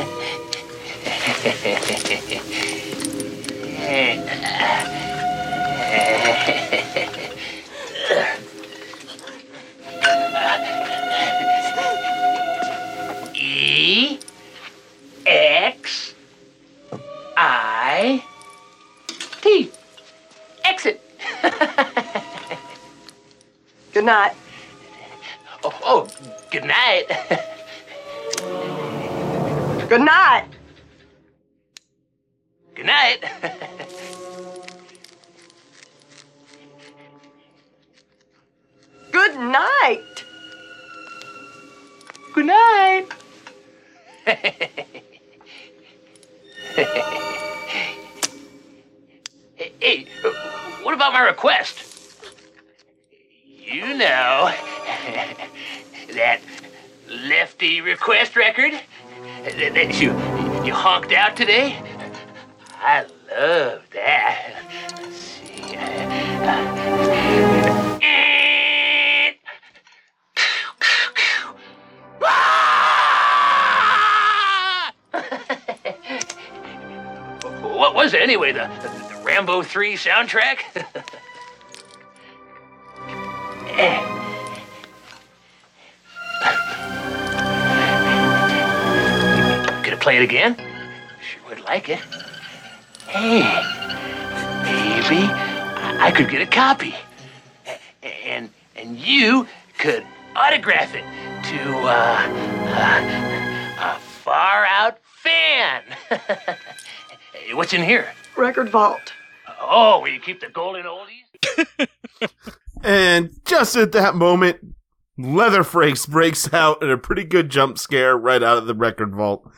E X I Good night. Oh, oh good night. Good night. Good night. Good night. Good night. hey, what about my request? You know that lefty request record that, you you honked out today. I love that. Let's see. What was it anyway? The Rambo 3 soundtrack? Eh. Gonna play it again? Sure would like it. Hey, maybe I I could get a copy. And and you could autograph it to uh, uh, a far out fan. What's in here? Record vault. Oh, will you keep the golden oldies? And just at that moment, Leatherface breaks out in a pretty good jump scare right out of the record vault.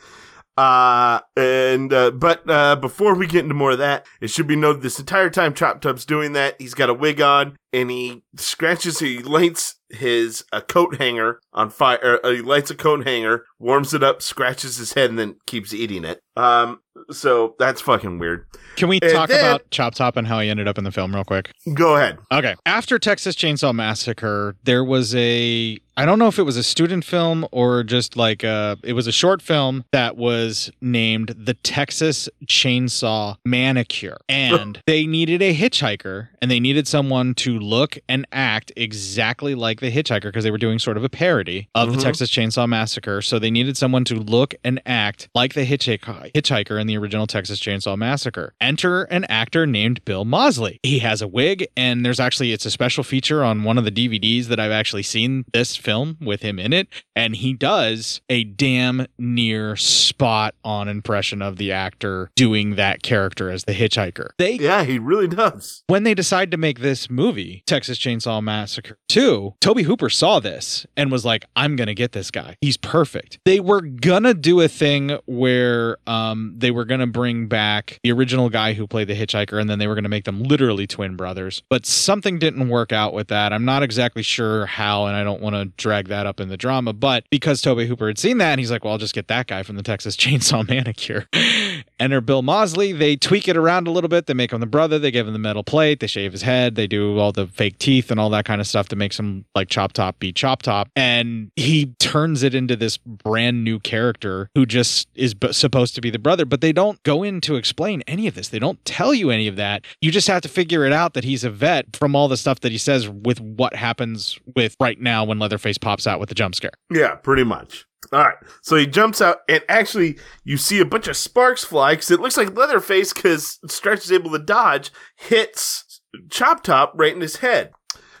Uh, and, uh, but, uh, before we get into more of that, it should be noted this entire time Chop Top's doing that, he's got a wig on and he scratches, he lights his, a coat hanger on fire, uh, he lights a coat hanger, warms it up, scratches his head and then keeps eating it. Um, so that's fucking weird. Can we And talk then- about Chop Top and how he ended up in the film real quick? Go ahead. Okay. After Texas Chainsaw Massacre, there was a I don't know if it was a student film or just like a it was a short film that was named The Texas Chainsaw Manicure. And they needed a hitchhiker and they needed someone to look and act exactly like the hitchhiker because they were doing sort of a parody of Mhm. the Texas Chainsaw Massacre. So they needed someone to look and act like the hitchhiker, hitchhiker in the original Texas Chainsaw Massacre. Enter an actor named Bill Moseley. He has a wig, and there's actually it's a special feature on one of the DVDs that I've actually seen this film with him in it, and he does a damn near spot on impression of the actor doing that character as the hitchhiker. They Yeah, he really does. when they decide to make this movie, Texas Chainsaw Massacre 2, Tobe Hooper saw this and was like, I'm going to get this guy. He's perfect. They were going to do a thing where um, they were going to bring back the original guy who played the hitchhiker and then they were going to make them literally twin brothers. But something didn't work out with that. I'm not exactly sure how, and I don't want to drag that up in the drama. But because Tobe Hooper had seen that, he's like, well, I'll just get that guy from the Texas Chainsaw Manicure. Enter Bill Moseley. They tweak it around a little bit. They make him the brother. They give him the metal plate. They shave his head. They do all the fake teeth and all that kind of stuff to make him like Chop Top be Chop Top. And he turns it into this brand new character who just is b- supposed to be the brother. But they don't go in to explain any of this. They don't tell you any of that. You just have to figure it out that he's a vet from all the stuff that he says with what happens with right now when Leatherface pops out with the jump scare. Yeah, pretty much. All right. So he jumps out, and actually, you see a bunch of sparks fly because it looks like Leatherface, because Stretch is able to dodge, hits Chop Top right in his head.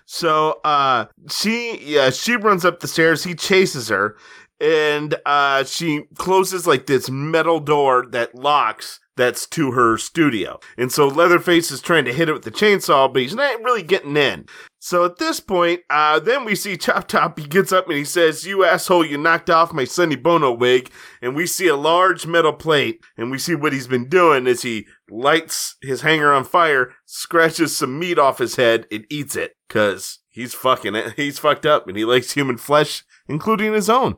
So uh, she, yeah, she runs up the stairs. He chases her, and uh, she closes like this metal door that locks that's to her studio. And so Leatherface is trying to hit it with the chainsaw, but he's not really getting in. So at this point, uh, then we see Chop Top. He gets up and he says, You asshole, you knocked off my Sonny Bono wig. And we see a large metal plate. And we see what he's been doing is he lights his hanger on fire, scratches some meat off his head, and eats it. Cause he's fucking. He's fucked up and he likes human flesh, including his own.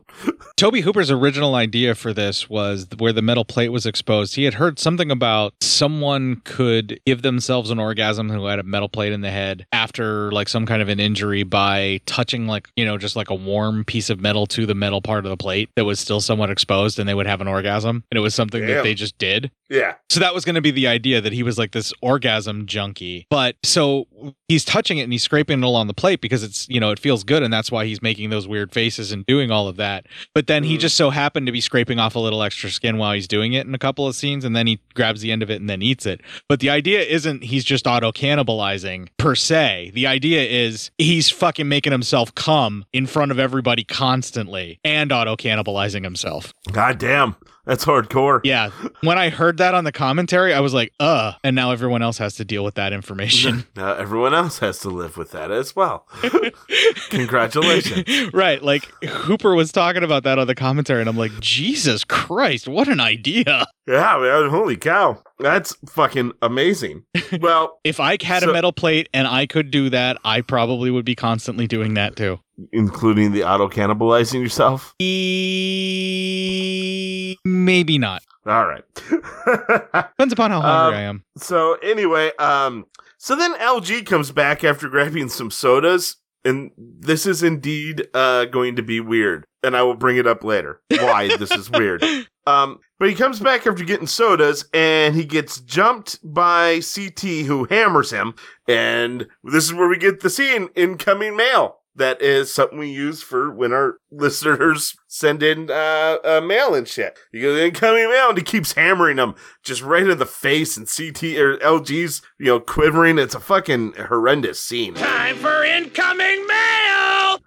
Tobe Hooper's original idea for this was where the metal plate was exposed. He had heard something about someone could give themselves an orgasm who had a metal plate in the head after like some kind of an injury by touching like, you know, just like a warm piece of metal to the metal part of the plate that was still somewhat exposed and they would have an orgasm. And it was something that they just did. Yeah. So that was going to be the idea that he was like this orgasm junkie. But so he's touching it and he's scraping it along the plate because it's, you know, it feels good. And that's why he's making those weird faces and doing all of that. But then he mm. just so happened to be scraping off a little extra skin while he's doing it in a couple of scenes. And then he grabs the end of it and then eats it. But the idea isn't he's just auto cannibalizing per se. The idea is he's fucking making himself come in front of everybody constantly and auto cannibalizing himself. God damn. That's hardcore. Yeah. When I heard that on the commentary, I was like, uh, and now everyone else has to deal with that information. Now everyone else has to live with that as well. Congratulations. right. Like Hooper was talking about that on the commentary, and I'm like, Jesus Christ, what an idea. Yeah, man, holy cow. That's fucking amazing. Well, If I had So- a metal plate and I could do that, I probably would be constantly doing that too. Including the auto cannibalizing yourself. E- Maybe not. All right. Depends upon how hungry Um, I am. So anyway, um, so then LG comes back after grabbing some sodas, and this is indeed uh going to be weird, and I will bring it up later why this is weird. Um, but he comes back after getting sodas, and he gets jumped by CT, who hammers him, and this is where we get the scene incoming mail. That is something we use for when our listeners send in uh, uh, mail and shit. You go incoming mail, and he keeps hammering them just right in the face, and CT or LG's you know quivering. It's a fucking horrendous scene. Time for incoming mail!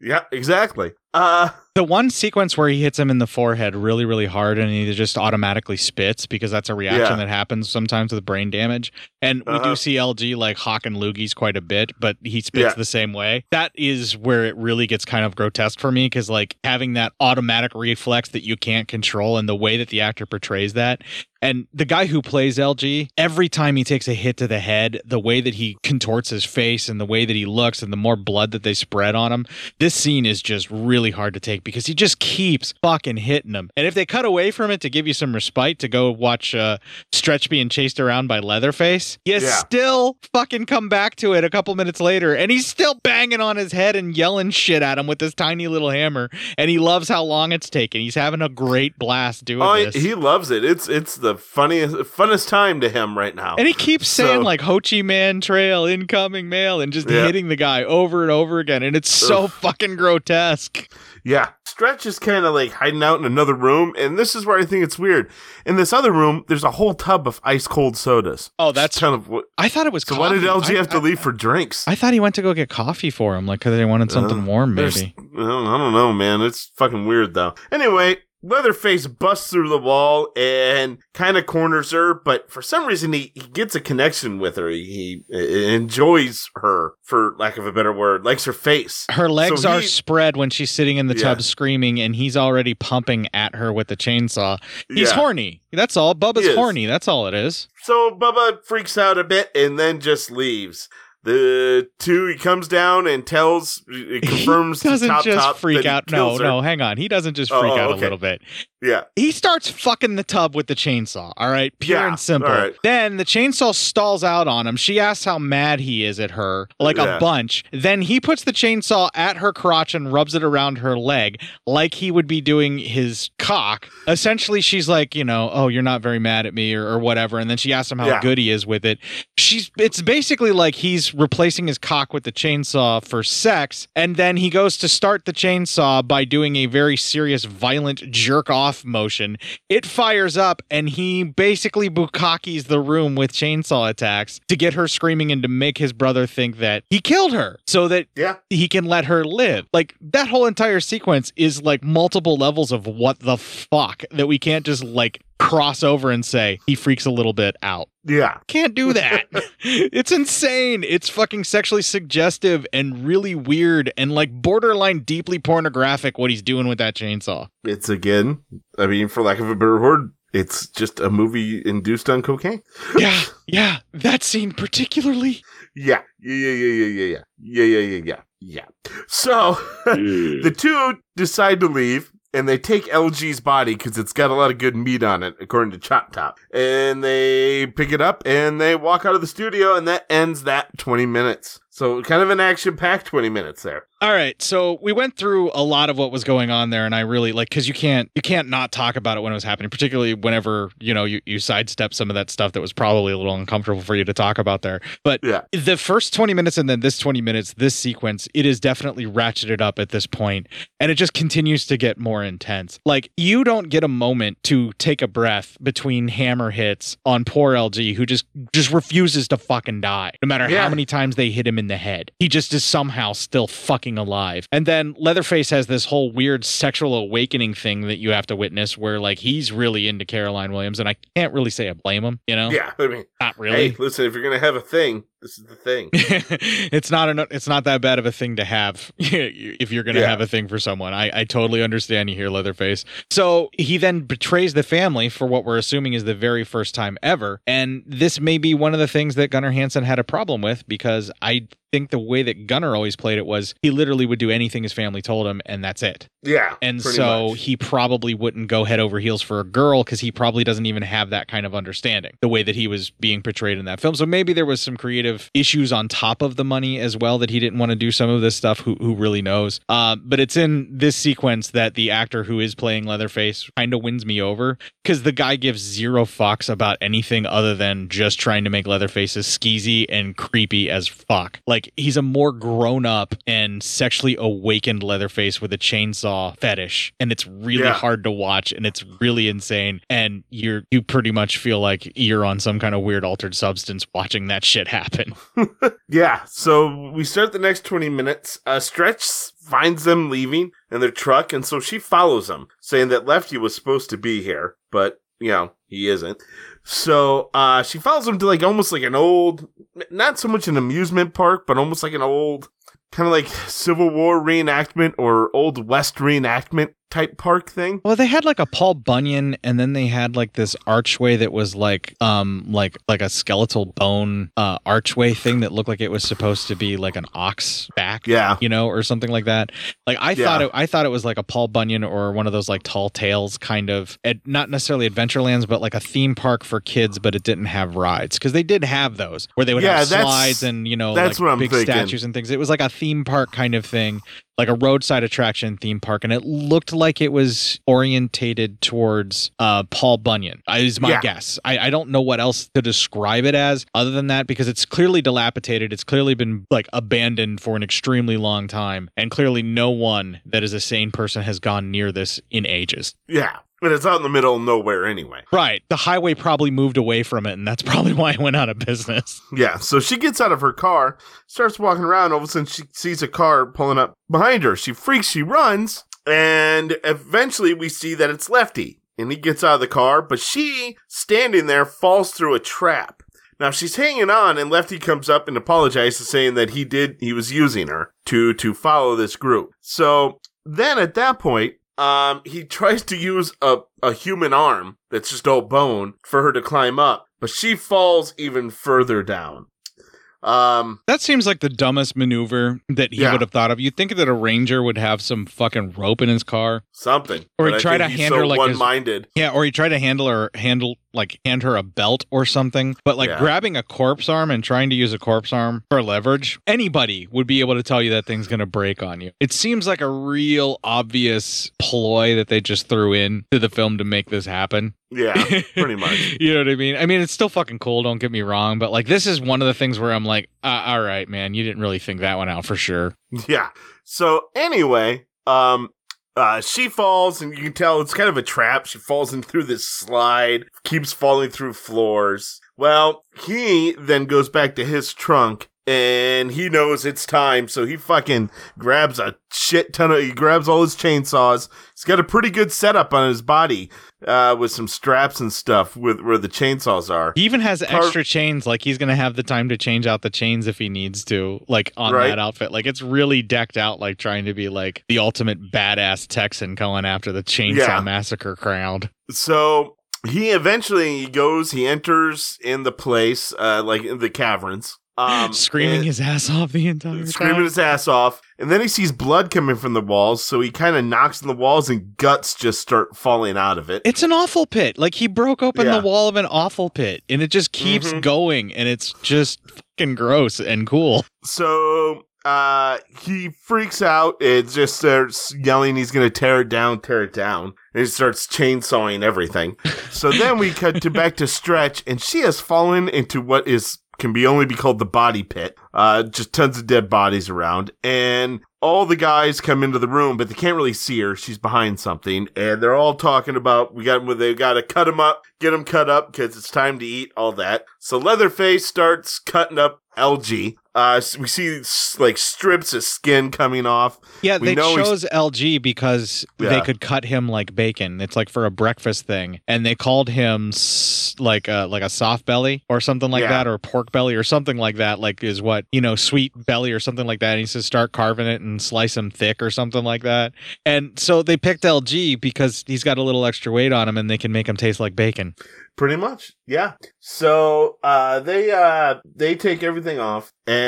Yeah, exactly. Uh, The one sequence where he hits him in the forehead really, really hard and he just automatically spits because that's a reaction Yeah. that happens sometimes with brain damage. And we Uh-huh. do see LG like hawking loogies quite a bit, but he spits Yeah. the same way. That is where it really gets kind of grotesque for me because like having that automatic reflex that you can't control and the way that the actor portrays that. And the guy who plays LG, every time he takes a hit to the head, the way that he contorts his face and the way that he looks and the more blood that they spread on him, this scene is just really hard to take because he just keeps fucking hitting him. And if they cut away from it to give you some respite to go watch uh, Stretch being chased around by Leatherface, you Yeah. still fucking come back to it a couple minutes later and he's still banging on his head and yelling shit at him with this tiny little hammer. And he loves how long it's taken. He's having a great blast doing oh, this. he loves it. It's it's the funniest, funnest time to him right now. And he keeps saying So- like Ho Chi Minh Trail, incoming mail, and just Yeah. hitting the guy over and over again. And it's so Ugh. fucking grotesque. Yeah. Stretch is kind of like hiding out in another room, and this is where I think it's weird. In this other room, there's a whole tub of ice cold sodas. Oh, that's kind of what. I thought it was So why did. LG I- have to leave for drinks? I thought he went to go get coffee for him, like because they wanted something Uh, warm, maybe. I don't know, man. It's fucking weird though. Anyway, Leatherface busts through the wall and kind of corners her, but for some reason he, he gets a connection with her. He, he enjoys her, for lack of a better word, likes her face. Her legs So are he- spread when she's sitting in the Yeah. tub screaming, and he's already pumping at her with the chainsaw. He's Yeah. horny. That's all. Bubba's horny. That's all it is. So Bubba freaks out a bit and then just leaves. The two, he comes down and tells, he confirms He doesn't to Top just Top freak out. No, her. no, hang on. He doesn't just freak oh, out a little bit. Yeah. He starts fucking the tub with the chainsaw. All right, pure Yeah, and simple. right. Then the chainsaw stalls out on him. She asks how mad he is at her, like Yeah. a bunch. Then he puts the chainsaw at her crotch and rubs it around her leg, like he would be doing his cock. Essentially, she's like, you know, oh, you're not very mad at me or, or whatever. And then she asks him how Yeah. good he is with it. She's. It's basically like he's replacing his cock with the chainsaw for sex, and then he goes to start the chainsaw by doing a very serious, violent jerk off motion. It fires up, and he basically bukakis the room with chainsaw attacks to get her screaming and to make his brother think that he killed her so that yeah. he can let her live. Like that whole entire sequence is like multiple levels of what the fuck that we can't just like cross over and say he freaks a little bit out. Yeah. Can't do that. it's insane. It's fucking sexually suggestive and really weird and like borderline deeply pornographic what he's doing with that chainsaw. It's again, I mean, for lack of a better word, it's just a movie induced on cocaine. yeah, yeah. That scene particularly. Yeah. Yeah, yeah, yeah, yeah, yeah, yeah. Yeah, yeah, yeah, yeah. So the two decide to leave and they take LG's body because it's got a lot of good meat on it, according to Chop Top. And they pick it up and they walk out of the studio, and that ends that 20 minutes. So kind of an action packed 20 minutes there. All right, so we went through a lot of what was going on there, and I really like because you can't you can't not talk about it when it was happening, particularly whenever you know you, you sidestep some of that stuff that was probably a little uncomfortable for you to talk about there. But yeah. the first twenty minutes and then this twenty minutes, this sequence, it is definitely ratcheted up at this point, and it just continues to get more intense. Like you don't get a moment to take a breath between hammer hits on poor LG, who just just refuses to fucking die, no matter Yeah. how many times they hit him in the head. He just is somehow still fucking alive. And then Leatherface has this whole weird sexual awakening thing that you have to witness where like he's really into Caroline Williams and I can't really say I blame him, you know? Yeah, I mean, Not really. Hey, listen, if you're gonna have a thing, this is the thing. it's not an, it's not that bad of a thing to have if you're going to Yeah. have a thing for someone. I, I totally understand you here, Leatherface. So he then betrays the family for what we're assuming is the very first time ever. And this may be one of the things that Gunnar Hansen had a problem with because I think the way that Gunnar always played it was he literally would do anything his family told him and that's it. Yeah, And so much. he probably wouldn't go head over heels for a girl because he probably doesn't even have that kind of understanding the way that he was being portrayed in that film. So maybe there was some creative issues on top of the money as well that he didn't want to do some of this stuff. Who who really knows? Uh, but it's in this sequence that the actor who is playing Leatherface kind of wins me over because the guy gives zero fucks about anything other than just trying to make Leatherface as skeezy and creepy as fuck. Like he's a more grown up and sexually awakened Leatherface with a chainsaw fetish, and it's really Yeah. hard to watch and it's really insane. And you're you pretty much feel like you're on some kind of weird altered substance watching that shit happen. Yeah, so we start the next 20 minutes. Uh, Stretch finds them leaving in their truck, and so she follows them, saying that Lefty was supposed to be here, but, you know, he isn't. So uh, she follows them to like almost like an old, not so much an amusement park, but almost like an old, kind of like Civil War reenactment or Old West reenactment type park thing. Well, they had like a Paul Bunyan, and then they had like this archway that was like um like like a skeletal bone uh archway thing that looked like it was supposed to be like an ox back, Yeah. you know, or something like that. Like I Yeah. thought it, I thought it was like a Paul Bunyan or one of those like tall tales kind of, ad- not necessarily Adventurelands, but like a theme park for kids, but it didn't have rides because they did have those where they would Yeah, have slides and you know that's like what I'm big thinking. statues and things. It was like a theme park kind of thing like a roadside attraction theme park, and it looked like it was orientated towards uh, Paul Bunyan. uh, Is my Yeah. guess. I, I don't know what else to describe it as other than that because it's clearly dilapidated. It's clearly been like abandoned for an extremely long time, and clearly no one that is a sane person has gone near this in ages. Yeah, but it's out in the middle of nowhere anyway. Right. The highway probably moved away from it, and that's probably why it went out of business. Yeah, so she gets out of her car, starts walking around. All of a sudden, she sees a car pulling up behind her. She freaks, she runs, and eventually we see that it's Lefty. And he gets out of the car, but she, standing there, falls through a trap. Now she's hanging on, and Lefty comes up and apologizes, saying that he did, he was using her to, to follow this group. So then at that point, um, he tries to use a, a human arm that's just all bone for her to climb up, but she falls even further down. Um, That seems like the dumbest maneuver that he Yeah. would have thought of. You'd think that a ranger would have some fucking rope in his car. something. Or he tried to handle so like his- one-minded. Yeah, or he tried to handle her handle like hand her a belt or something. But like Yeah. grabbing a corpse arm and trying to use a corpse arm for leverage, anybody would be able to tell you that thing's going to break on you. It seems like a real obvious ploy that they just threw in to the film to make this happen. Yeah, pretty much. You know what I mean? I mean, it's still fucking cool. Don't get me wrong, but like this is one of the things where I'm like, uh, all right, man, you didn't really think that one out for sure. Yeah. So anyway, um, uh, she falls, and you can tell it's kind of a trap. She falls in through this slide, keeps falling through floors. Well, he then goes back to his trunk, and he knows it's time, so he fucking grabs a shit ton of. He grabs all his chainsaws. He's got a pretty good setup on his body, uh, with some straps and stuff with where the chainsaws are. He even has Car- extra chains, like he's gonna have the time to change out the chains if he needs to, like on Right. that outfit. Like it's really decked out, like trying to be like the ultimate badass Texan going after the chainsaw Yeah. massacre crowd. So he eventually he goes, he enters in the place, uh, like in the caverns, um, Screaming and- his ass off the entire time. screaming time. his ass off, and then he sees blood coming from the walls. So he kind of knocks on the walls, and guts just start falling out of it. It's an awful pit. Like he broke open Yeah. the wall of an awful pit, and it just keeps Mhm. going, and it's just fucking gross and cool. So uh, he freaks out and just starts yelling he's going to tear it down, tear it down. And he starts chainsawing everything. so then we cut to back to Stretch, and she has fallen into what is can be only be called the body pit. Uh, just tons of dead bodies around, and all the guys come into the room, but they can't really see her. She's behind something, and they're all talking about we got they got to cut him up, get him cut up because it's time to eat all that. So Leatherface starts cutting up LG. Uh, we see like strips of skin coming off. Yeah, We they know he's- chose LG because they could cut him like bacon. It's like for a breakfast thing, and they called him s- like a like a soft belly or something like Yeah. that, or pork belly or something like that. Like is what you know, sweet belly or something like that. And he says start carving it and slice him thick or something like that. And so they picked LG because he's got a little extra weight on him, and they can make him taste like bacon. Pretty much, yeah. So uh, they uh, they take everything off, and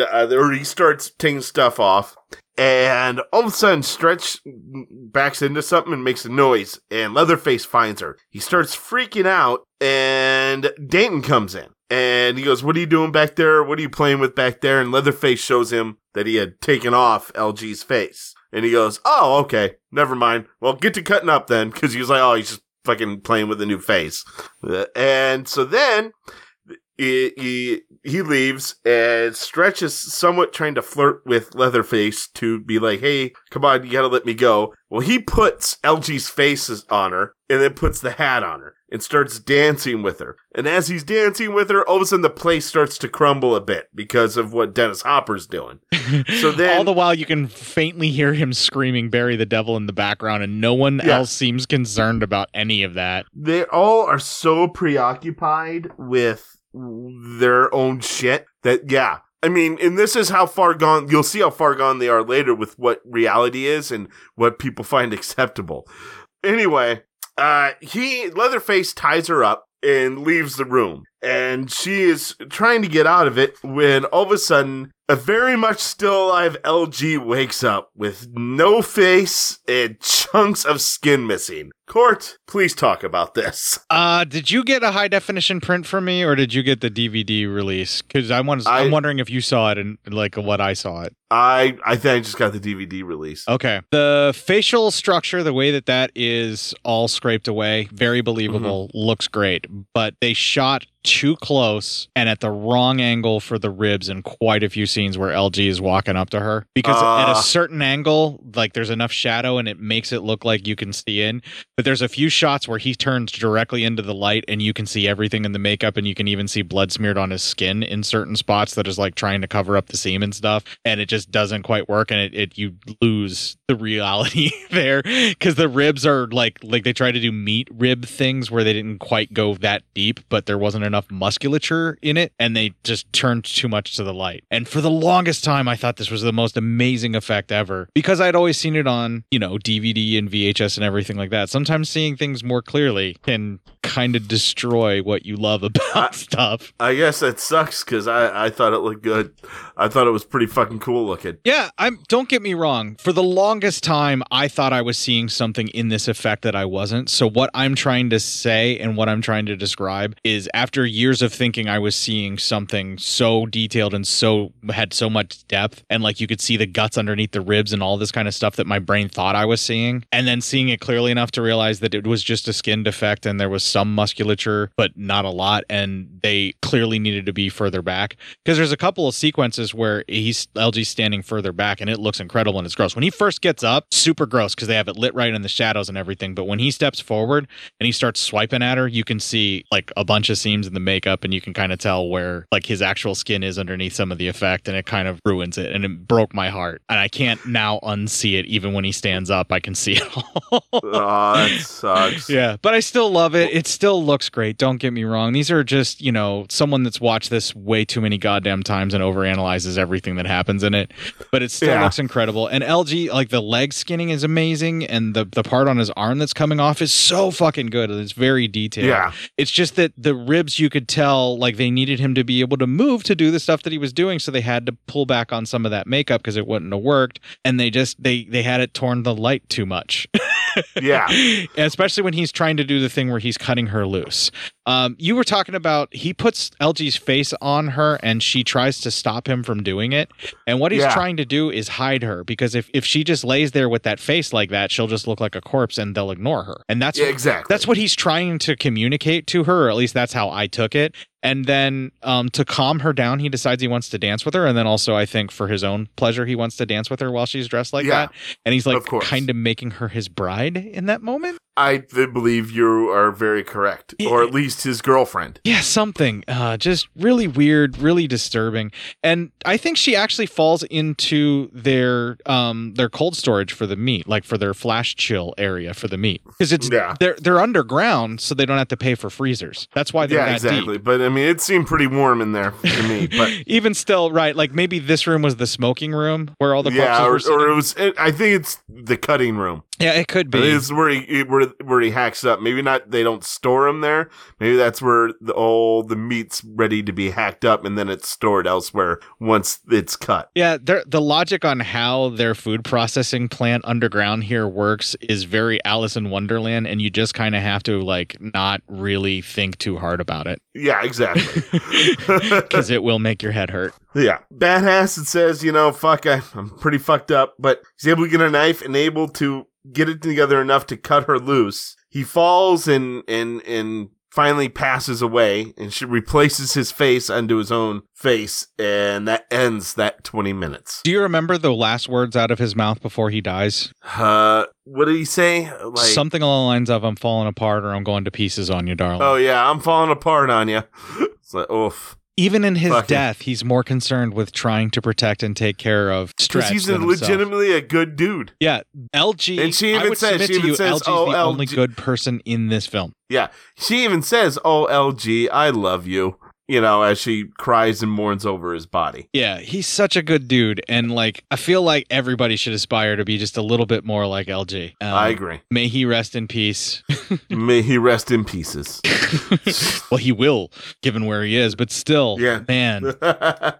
uh, or he starts taking stuff off, and all of a sudden, Stretch backs into something and makes a noise, and Leatherface finds her. He starts freaking out, and Drayton comes in. And he goes, What are you doing back there? What are you playing with back there? And Leatherface shows him that he had taken off LG's face. And he goes, Oh, okay. Never mind. Well, get to cutting up then. Cause he was like, Oh, he's just fucking playing with a new face. Uh, And so then he, he, he leaves and Stretch is somewhat trying to flirt with Leatherface to be like, Hey, come on, you gotta let me go. Well, he puts LG's faces on her and then puts the hat on her and starts dancing with her. And as he's dancing with her, all of a sudden the place starts to crumble a bit because of what Dennis Hopper's doing. So then All the while, you can faintly hear him screaming "Bury the devil" in the background, and no one Yeah. else seems concerned about any of that. they all are so preoccupied with their own shit that yeah. I mean and this is how far gone you'll see how far gone they are later with what reality is and what people find acceptable. Anyway uh he leatherface ties her up and leaves the room. And she is trying to get out of it when all of a sudden a very much still alive lg wakes up with no face and chunks of skin missing court please talk about this Uh, did you get a high definition print for me, or did you get the DVD release? Because I want, I'm wondering if you saw it and like what I saw it. I I think I just got the DVD release. Okay. The facial structure, the way that that is all scraped away, very believable, Mm-hmm. looks great. But they shot too close and at the wrong angle for the ribs in quite a few scenes where LG is walking up to her. Because at Ah. a certain angle, like there's enough shadow and it makes it look like you can see in. But there's a few shots where he turns directly into the light and you can see everything in the makeup and you can even see blood smeared on his skin in certain spots that is like trying to cover up the seam and stuff. And it just doesn't quite work and it, it you lose the reality there because the ribs are like like they try to do meat rib things where they didn't quite go that deep, but there wasn't enough musculature in it and they just turned too much to the light. And for the longest time I thought this was the most amazing effect ever because I'd always seen it on, you know, DVD and VHS and everything like that. Sometimes seeing things more clearly can kind of destroy what you love about stuff. I guess that sucks because I, I thought it looked good. I thought it was pretty fucking cool looking. Yeah, I'm don't get me wrong. For the longest time I thought I was seeing something in this effect that I wasn't. So what I'm trying to say and what I'm trying to describe is after years of thinking I was seeing something so detailed and so had so much depth and like you could see the guts underneath the ribs and all this kind of stuff that my brain thought I was seeing and then seeing it clearly enough to realize that it was just a skin defect and there was some musculature but not a lot and they clearly needed to be further back because there's a couple of sequences where he's LG standing further back and it looks incredible and it's gross. When he first gets up, super gross because they have it lit right in the shadows and everything. But when he steps forward and he starts swiping at her, you can see like a bunch of seams in the makeup and you can kind of tell where like his actual skin is underneath some of the effect and it kind of ruins it and it broke my heart. And I can't now unsee it even when he stands up. I can see it all. oh, that sucks. Yeah, but I still love it. It still looks great. Don't get me wrong. These are just, you know, someone that's watched this way too many goddamn times and overanalyzes everything that happens in it. But it still Yeah. looks incredible. And LG, like the leg skinning is amazing, and the the part on his arm that's coming off is so fucking good. It's very detailed. Yeah. It's just that the ribs you could tell like they needed him to be able to move to do the stuff that he was doing, so they had to pull back on some of that makeup because it wouldn't have worked. And they just they they had it torn the light too much. Yeah. especially when he's trying to do the thing where he's cutting her loose. Um, you were talking about he puts LG's face on her and she tries to stop him from doing it. And what he's Yeah. trying to do is hide her because if, if she just lays there with that face like that, she'll just look like a corpse and they'll ignore her. And that's Yeah, exactly. that's what he's trying to communicate to her, or at least that's how I took it. And then um, to calm her down, he decides he wants to dance with her. And then also, I think for his own pleasure, he wants to dance with her while she's dressed like Yeah, that. And he's like kind of making her his bride in that moment. I believe you are very correct, or at least his girlfriend. Yeah, something. Uh, just really weird, really disturbing. And I think she actually falls into their um their cold storage for the meat, like for their flash chill area for the meat. Because it's Yeah. they're they're underground, so they don't have to pay for freezers. That's why they're Yeah, that exactly. deep. But I mean, it seemed pretty warm in there to me. But Even still, right? Like maybe this room was the smoking room where all the yeah, or, were or it was. It, I think it's the cutting room. Yeah, it could be. It's where he where where he hacks up. Maybe not. They don't store him there. Maybe that's where the all the meat's ready to be hacked up, and then it's stored elsewhere once it's cut. Yeah, the logic on how their food processing plant underground here works is very Alice in Wonderland, and you just kind of have to like not really think too hard about it Yeah, exactly. because it will make your head hurt. Yeah. Badass it says, you know, fuck, I, I'm pretty fucked up, but he's able to get a knife and able to get it together enough to cut her loose. He falls and, and, and finally passes away and she replaces his face onto his own face and that ends that 20 minutes. Do you remember the last words out of his mouth before he dies? Uh, what did he say? Like, Something along the lines of "I'm falling apart" or "I'm going to pieces on you, darling." oh yeah, I'm falling apart on you. It's like, oof. Even in his Fucking- death, he's more concerned with trying to protect and take care of Because Stretch he's a legitimately a good dude. Yeah, LG. And she even says- she even you, says, LG's "Oh, the only good person in this film. Yeah. She even says, Oh, LG, I love you. You know, as she cries and mourns over his body. Yeah, he's such a good dude, and like I feel like everybody should aspire to be just a little bit more like LG. Um, I agree. May he rest in peace. May he rest in pieces. well, he will, given where he is, but still, Yeah. man,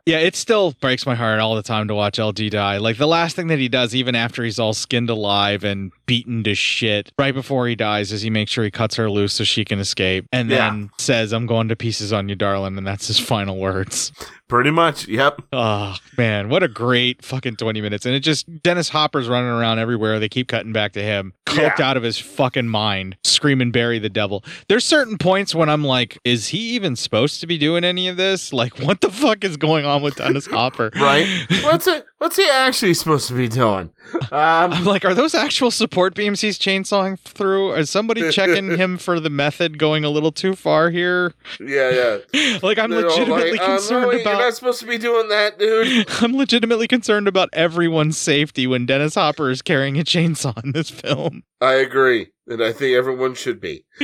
yeah, it still breaks my heart all the time to watch LG die. Like the last thing that he does, even after he's all skinned alive and beaten to shit, right before he dies, is he makes sure he cuts her loose so she can escape, and Yeah. then says, "I'm going to pieces on you, darling," and that's his final words. Pretty much. Yep. Oh man, what a great fucking 20 minutes. And it just Dennis Hopper's running around everywhere. They keep cutting back to him, coked out of his fucking mind, screaming bury the devil. There's certain points when I'm like, is he even supposed to be doing any of this? Like what the fuck is going on with Dennis Hopper? Right? What's it what's he actually supposed to be doing? Um, I'm like, are those actual support beams he's chainsawing through? Is somebody checking him for the method going a little too far here? yeah, yeah. Like I'm They're legitimately like, "Uh, no, concerned wait, about not supposed to be doing that, dude. I'm legitimately concerned about everyone's safety when Dennis Hopper is carrying a chainsaw in this film. I agree. And I think everyone should be.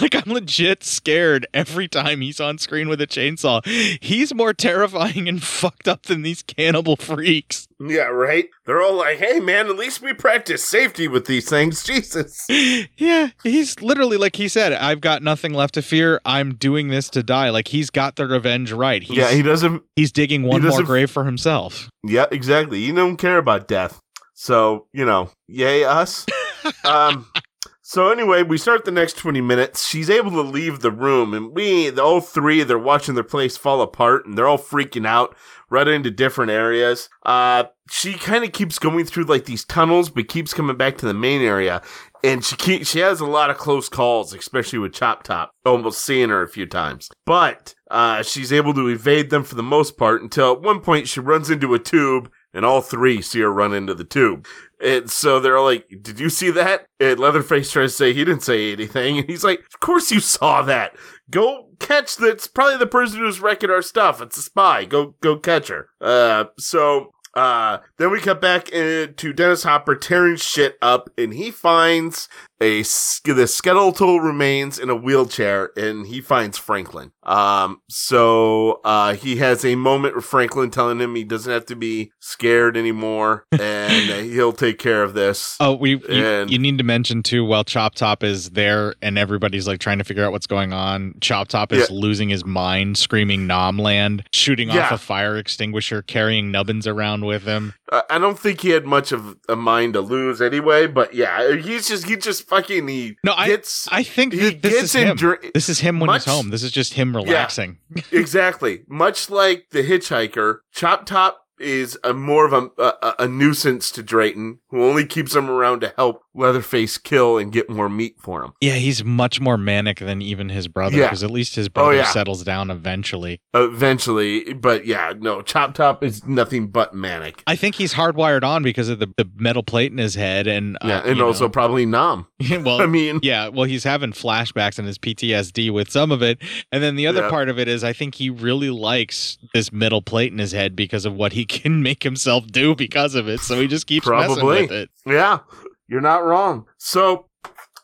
like I'm legit scared every time he's on screen with a chainsaw. He's more terrifying and fucked up than these cannibal freaks. Yeah, right. They're all like, "Hey, man, at least we practice safety with these things." Jesus. Yeah, he's literally like he said, "I've got nothing left to fear. I'm doing this to die." Like he's got the revenge right. He's, yeah, he doesn't. He's digging one more grave for himself. Yeah, exactly. You don't care about death. So, you know, yay us. um so anyway, we start the next 20 minutes. She's able to leave the room and we the all three they're watching their place fall apart and they're all freaking out, running into different areas. Uh she kind of keeps going through like these tunnels but keeps coming back to the main area. And she keep, she has a lot of close calls, especially with Chop Top, almost seeing her a few times. But uh, she's able to evade them for the most part until at one point she runs into a tube and all three see her run into the tube. And so they're like, Did you see that? And Leatherface tries to say he didn't say anything. And he's like, Of course you saw that. Go catch the, it's probably the person who's wrecking our stuff. It's a spy. Go, go catch her. Uh, so, uh, then we cut back into Dennis Hopper tearing shit up and he finds a, the skeletal remains in a wheelchair and he finds Franklin. Um, so, uh, he has a moment with Franklin telling him he doesn't have to be scared anymore and he'll take care of this. Oh, we you, And- you need to mention too. While Chop Top is there and everybody's like trying to figure out what's going on, Chop Top is Yeah. losing his mind, screaming "Nomland," shooting off a fire extinguisher, carrying nubbins around with him. I don't think he had much of a mind to lose anyway, but yeah, he's just, he just fucking, he No, I gets, I think he this gets is him. dr- this is him when much- he's home. This is just him relaxing. exactly. Much like the hitchhiker, Chop Top is a more of a, a a nuisance to Drayton, who only keeps him around to help Leatherface kill and get more meat for him. Yeah, he's much more manic than even his brother Yeah. because at least his Oh, brother yeah. settles down eventually. Eventually, but yeah, no, Chop Top is nothing but manic. I think he's hardwired on because of the, the metal plate in his head and uh, Yeah, and also know. probably Nom. well, I mean, yeah, well, he's having flashbacks and his PTSD with some of it, and then the other Yeah. part of it is I think he really likes this metal plate in his head because of what he can make himself do because of it. So he just keeps messing Probably. with it. Yeah, you're not wrong. So,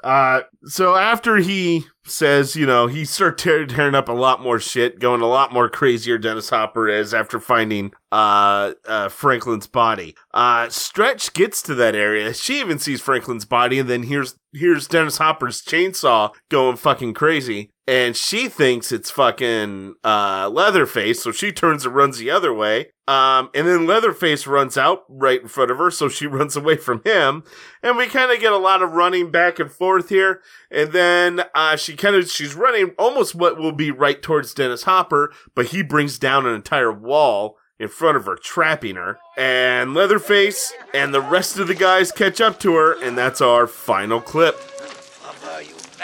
uh, so after he says, you know, he starts tear- tearing up a lot more shit, going a lot more crazier. Dennis Hopper is after finding uh, uh Franklin's body. Uh, Stretch gets to that area. She even sees Franklin's body, and then here's here's Dennis Hopper's chainsaw going fucking crazy. And she thinks it's fucking uh, Leatherface, so she turns and runs the other way. Um, and then Leatherface runs out right in front of her, so she runs away from him. And we kind of get a lot of running back and forth here. And then uh, she kind of she's running almost what will be right towards Dennis Hopper, but he brings down an entire wall in front of her, trapping her. And Leatherface and the rest of the guys catch up to her, and that's our final clip.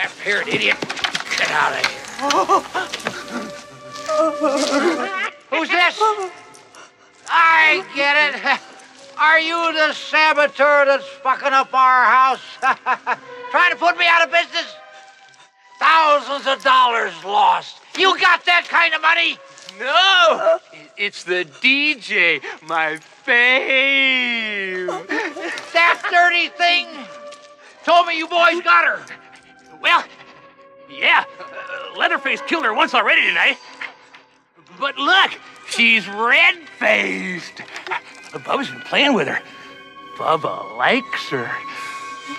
That parrot idiot. Get out of here. Who's this? I get it. Are you the saboteur that's fucking up our house? Trying to put me out of business? Thousands of dollars lost. You got that kind of money? No, it's the DJ, my fave. That dirty thing told me you boys got her. Well, yeah, uh, Leatherface killed her once already tonight. But look, she's red faced. Bubba's been playing with her. Bubba likes her.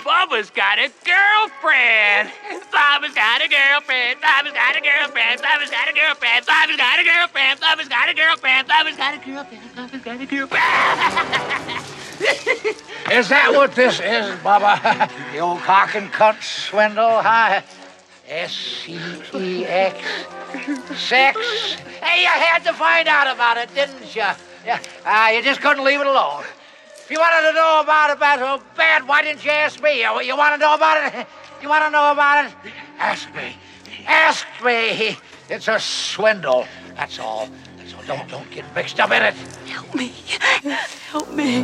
Bubba's got a girlfriend. Bubba's got a girlfriend. Bubba's got a girlfriend. Bubba's got a girlfriend. Bubba's got a girlfriend. Bubba's got a girlfriend. Bubba's got a girlfriend. Bubba's got a girlfriend. Is that what this is, Bubba? the old cock and cunt swindle, huh? S-C-E-X. Sex. Hey, you had to find out about it, didn't you? Yeah, uh, you just couldn't leave it alone. If you wanted to know about it bad, so bad, why didn't you ask me? You, you want to know about it? You want to know about it? Ask me. Ask me. It's a swindle. That's all. Don't don't get mixed up in it. Help me. Help me.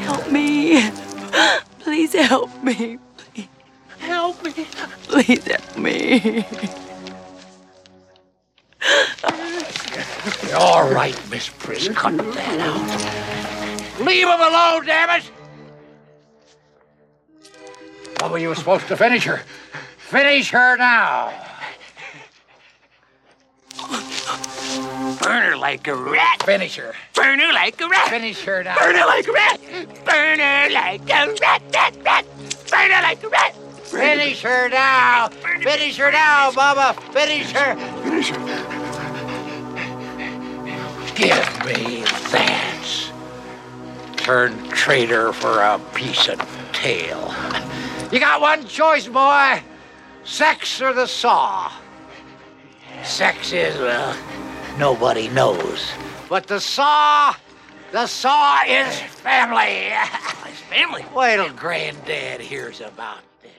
Help me. Please help me. Please. Help me. Please help me. All right, Miss Priss, cut that out. Leave him alone, damn it! were you supposed to finish her. Finish her now. Burn her like a rat. Finish her. Burn her like a rat. Finish her now. Burn her like a rat. Burn her like a rat, rat, rat. Burn her like a rat. Finish her now. Finish her now, Bubba. Finish her. Finish her. Give me that. Turn traitor for a piece of tail. You got one choice, boy. Sex or the saw. Sex is, well, nobody knows. But the saw, the saw is family. It's family. Wait till Granddad hears about this.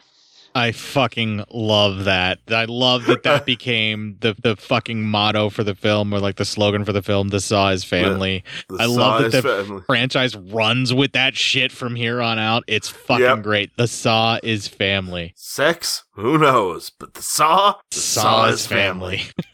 I fucking love that. I love that that became the the fucking motto for the film or like the slogan for the film. The Saw is family. The I Saw love that the family. franchise runs with that shit from here on out. It's fucking Yep. great. The Saw is family. Sex? Who knows? But the saw? The Saw is family.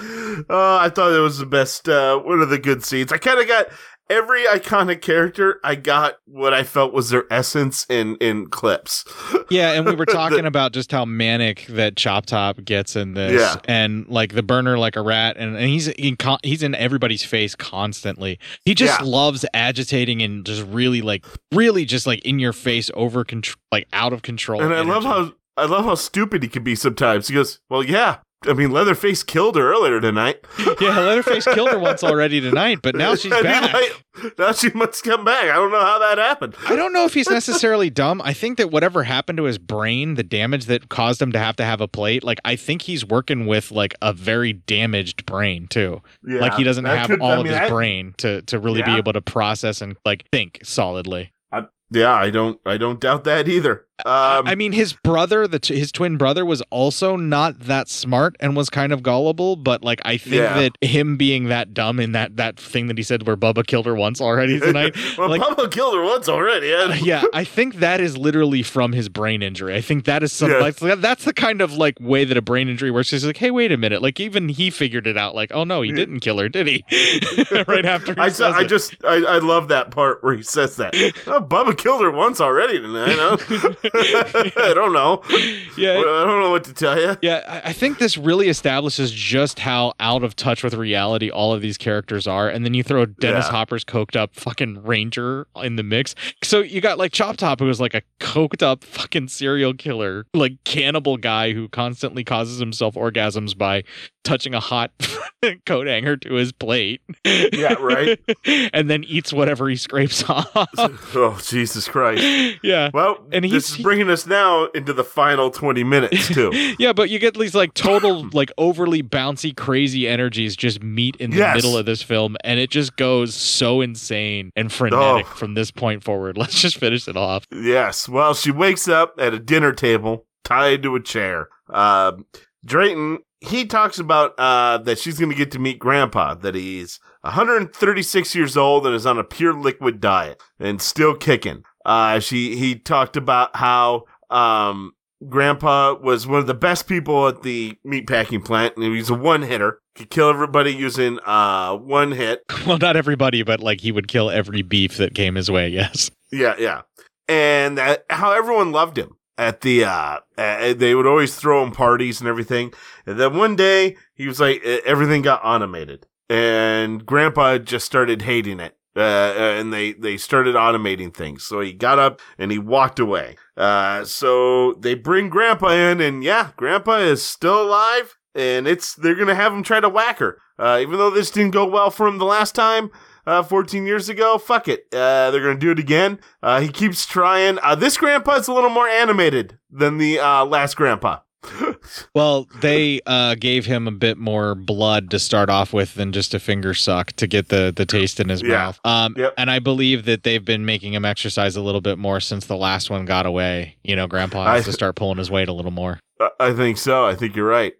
oh, I thought it was the best. Uh, one of the good scenes. I kind of got every iconic character. I got what I felt was their essence in in clips. Yeah, and we were talking about just how manic that Chop Top gets in this, Yeah. and like the burner like a rat, and, and he's in con- he's in everybody's face constantly. He just Yeah. loves agitating and just really like really just like in your face, over control, like out of control. and I love how I love how stupid he can be sometimes. He goes, "Well, yeah." I mean, Leatherface killed her earlier tonight. yeah, Leatherface killed her once already tonight, but now she's I mean, back. like, now she must come back. I don't know how that happened. I don't know if he's necessarily dumb. I think that whatever happened to his brain, the damage that caused him to have to have a plate, like I think he's working with like a very damaged brain too. Yeah, like he doesn't have could- all I of his brain to to really be able to process and like think solidly. I, yeah, I don't. I don't doubt that either. Um, I mean, his brother, the t- his twin brother, was also not that smart and was kind of gullible. But like, I think Yeah. that him being that dumb in that that thing that he said where Bubba killed her once already tonight, well, like, Pablo killed her once already. yeah, I think that is literally from his brain injury. I think that is some Yes. like that's the kind of like way that a brain injury works. He's like, hey, wait a minute, like even he figured it out. Like, oh no, he didn't kill her, did he? right after he I, says I just I, I love that part where he says that. Oh, Bubba killed her once already tonight. Huh? I don't know. Yeah. I don't know what to tell you. Yeah, I think this really establishes just how out of touch with reality all of these characters are. And then you throw Dennis Yeah. Hopper's coked up fucking ranger in the mix. So you got like Chop Top, who is like a coked up fucking serial killer, like cannibal guy who constantly causes himself orgasms by touching a hot coat hanger to his plate. Yeah, right. and then eats whatever he scrapes off. Oh Jesus Christ! yeah. Well, And he's- is bringing us now into the final twenty minutes too. yeah, but you get these like total, like overly bouncy, crazy energies just meet in the Yes. middle of this film, and it just goes so insane and frenetic Oh. from this point forward. Let's just finish it off. Yes. Well, she wakes up at a dinner table tied to a chair. Um, Drayton, he talks about uh, that she's going to get to meet Grandpa, that he's 136 years old and is on a pure liquid diet and still kicking. Uh, she he talked about how um, Grandpa was one of the best people at the meatpacking plant, and he was a one hitter. Could kill everybody using uh, one hit. Well, not everybody, but like he would kill every beef that came his way. Yes. Yeah, yeah. And that, how everyone loved him at the, uh, uh, they would always throw him parties and everything. And then one day he was like, everything got automated and grandpa just started hating it. Uh, and they, they started automating things. So he got up and he walked away. Uh, so they bring grandpa in and yeah, grandpa is still alive and it's, they're to have him try to whack her. Uh, even though this didn't go well for him the last time, uh, 14 years ago. Fuck it. Uh, they're to do it again. Uh, he keeps trying. Uh, this grandpa's a little more animated than the, uh, last grandpa. Well, they uh, gave him a bit more blood to start off with than just a finger suck to get the, the taste in his Yeah. mouth. Um, And I believe that they've been making him exercise a little bit more since the last one got away. You know, Grandpa has to start pulling his weight a little more. I think so. I think you're right.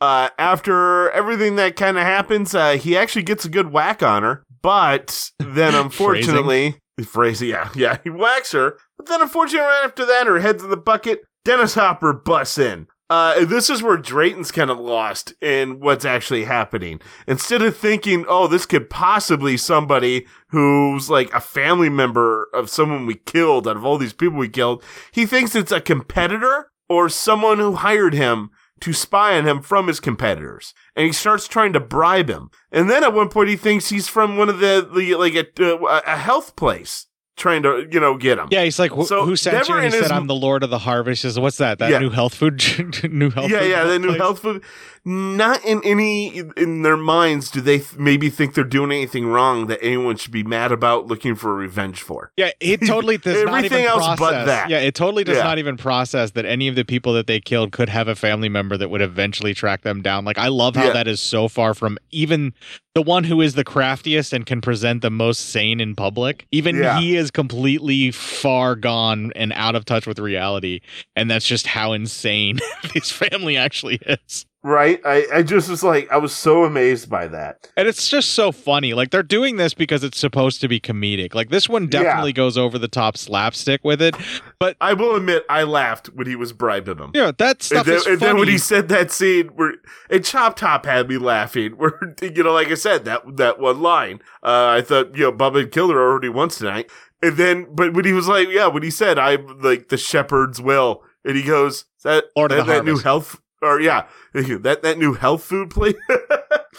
Uh, after everything that kind of happens, uh, he actually gets a good whack on her, but then unfortunately, phrasing, yeah, yeah, he whacks her. But then unfortunately, right after that, her head's in the bucket. Dennis Hopper busts in. Uh, this is where Drayton's kind of lost in what's actually happening. Instead of thinking, oh, this could possibly somebody who's like a family member of someone we killed out of all these people we killed, he thinks it's a competitor or someone who hired him to spy on him from his competitors. And he starts trying to bribe him. And then at one point he thinks he's from one of the, the like a, a health place trying to, you know, get him. Yeah, he's like, who, So who sent you? And he said, his- I'm the Lord of the Harvest. He says, what's that? That Yeah. new health food? new health yeah, food yeah, the new place? health food. Not in any in their minds do they th- maybe think they're doing anything wrong that anyone should be mad about looking for revenge for. Yeah, it totally does not Everything even else but process. that. Yeah, it totally does Yeah. not even process that any of the people that they killed could have a family member that would eventually track them down. Like I love how Yeah. that is so far from even the one who is the craftiest and can present the most sane in public. Even Yeah. he is completely far gone and out of touch with reality, and that's just how insane this family actually is. Right? I, I just was like I was so amazed by that. And it's just so funny. Like they're doing this because it's supposed to be comedic. Like this one definitely goes over the top slapstick with it. But I will admit I laughed when he was bribing him. Yeah, that And stuff then, is and then when he said that scene where and Chop Top had me laughing, where you know, like I said, that that one line. Uh, I thought, you know, Bubba killed her already once tonight. And then but when he was like, yeah, when he said I'm like the shepherd's will, and he goes, that Lord that, that new health or yeah, that that new health food place.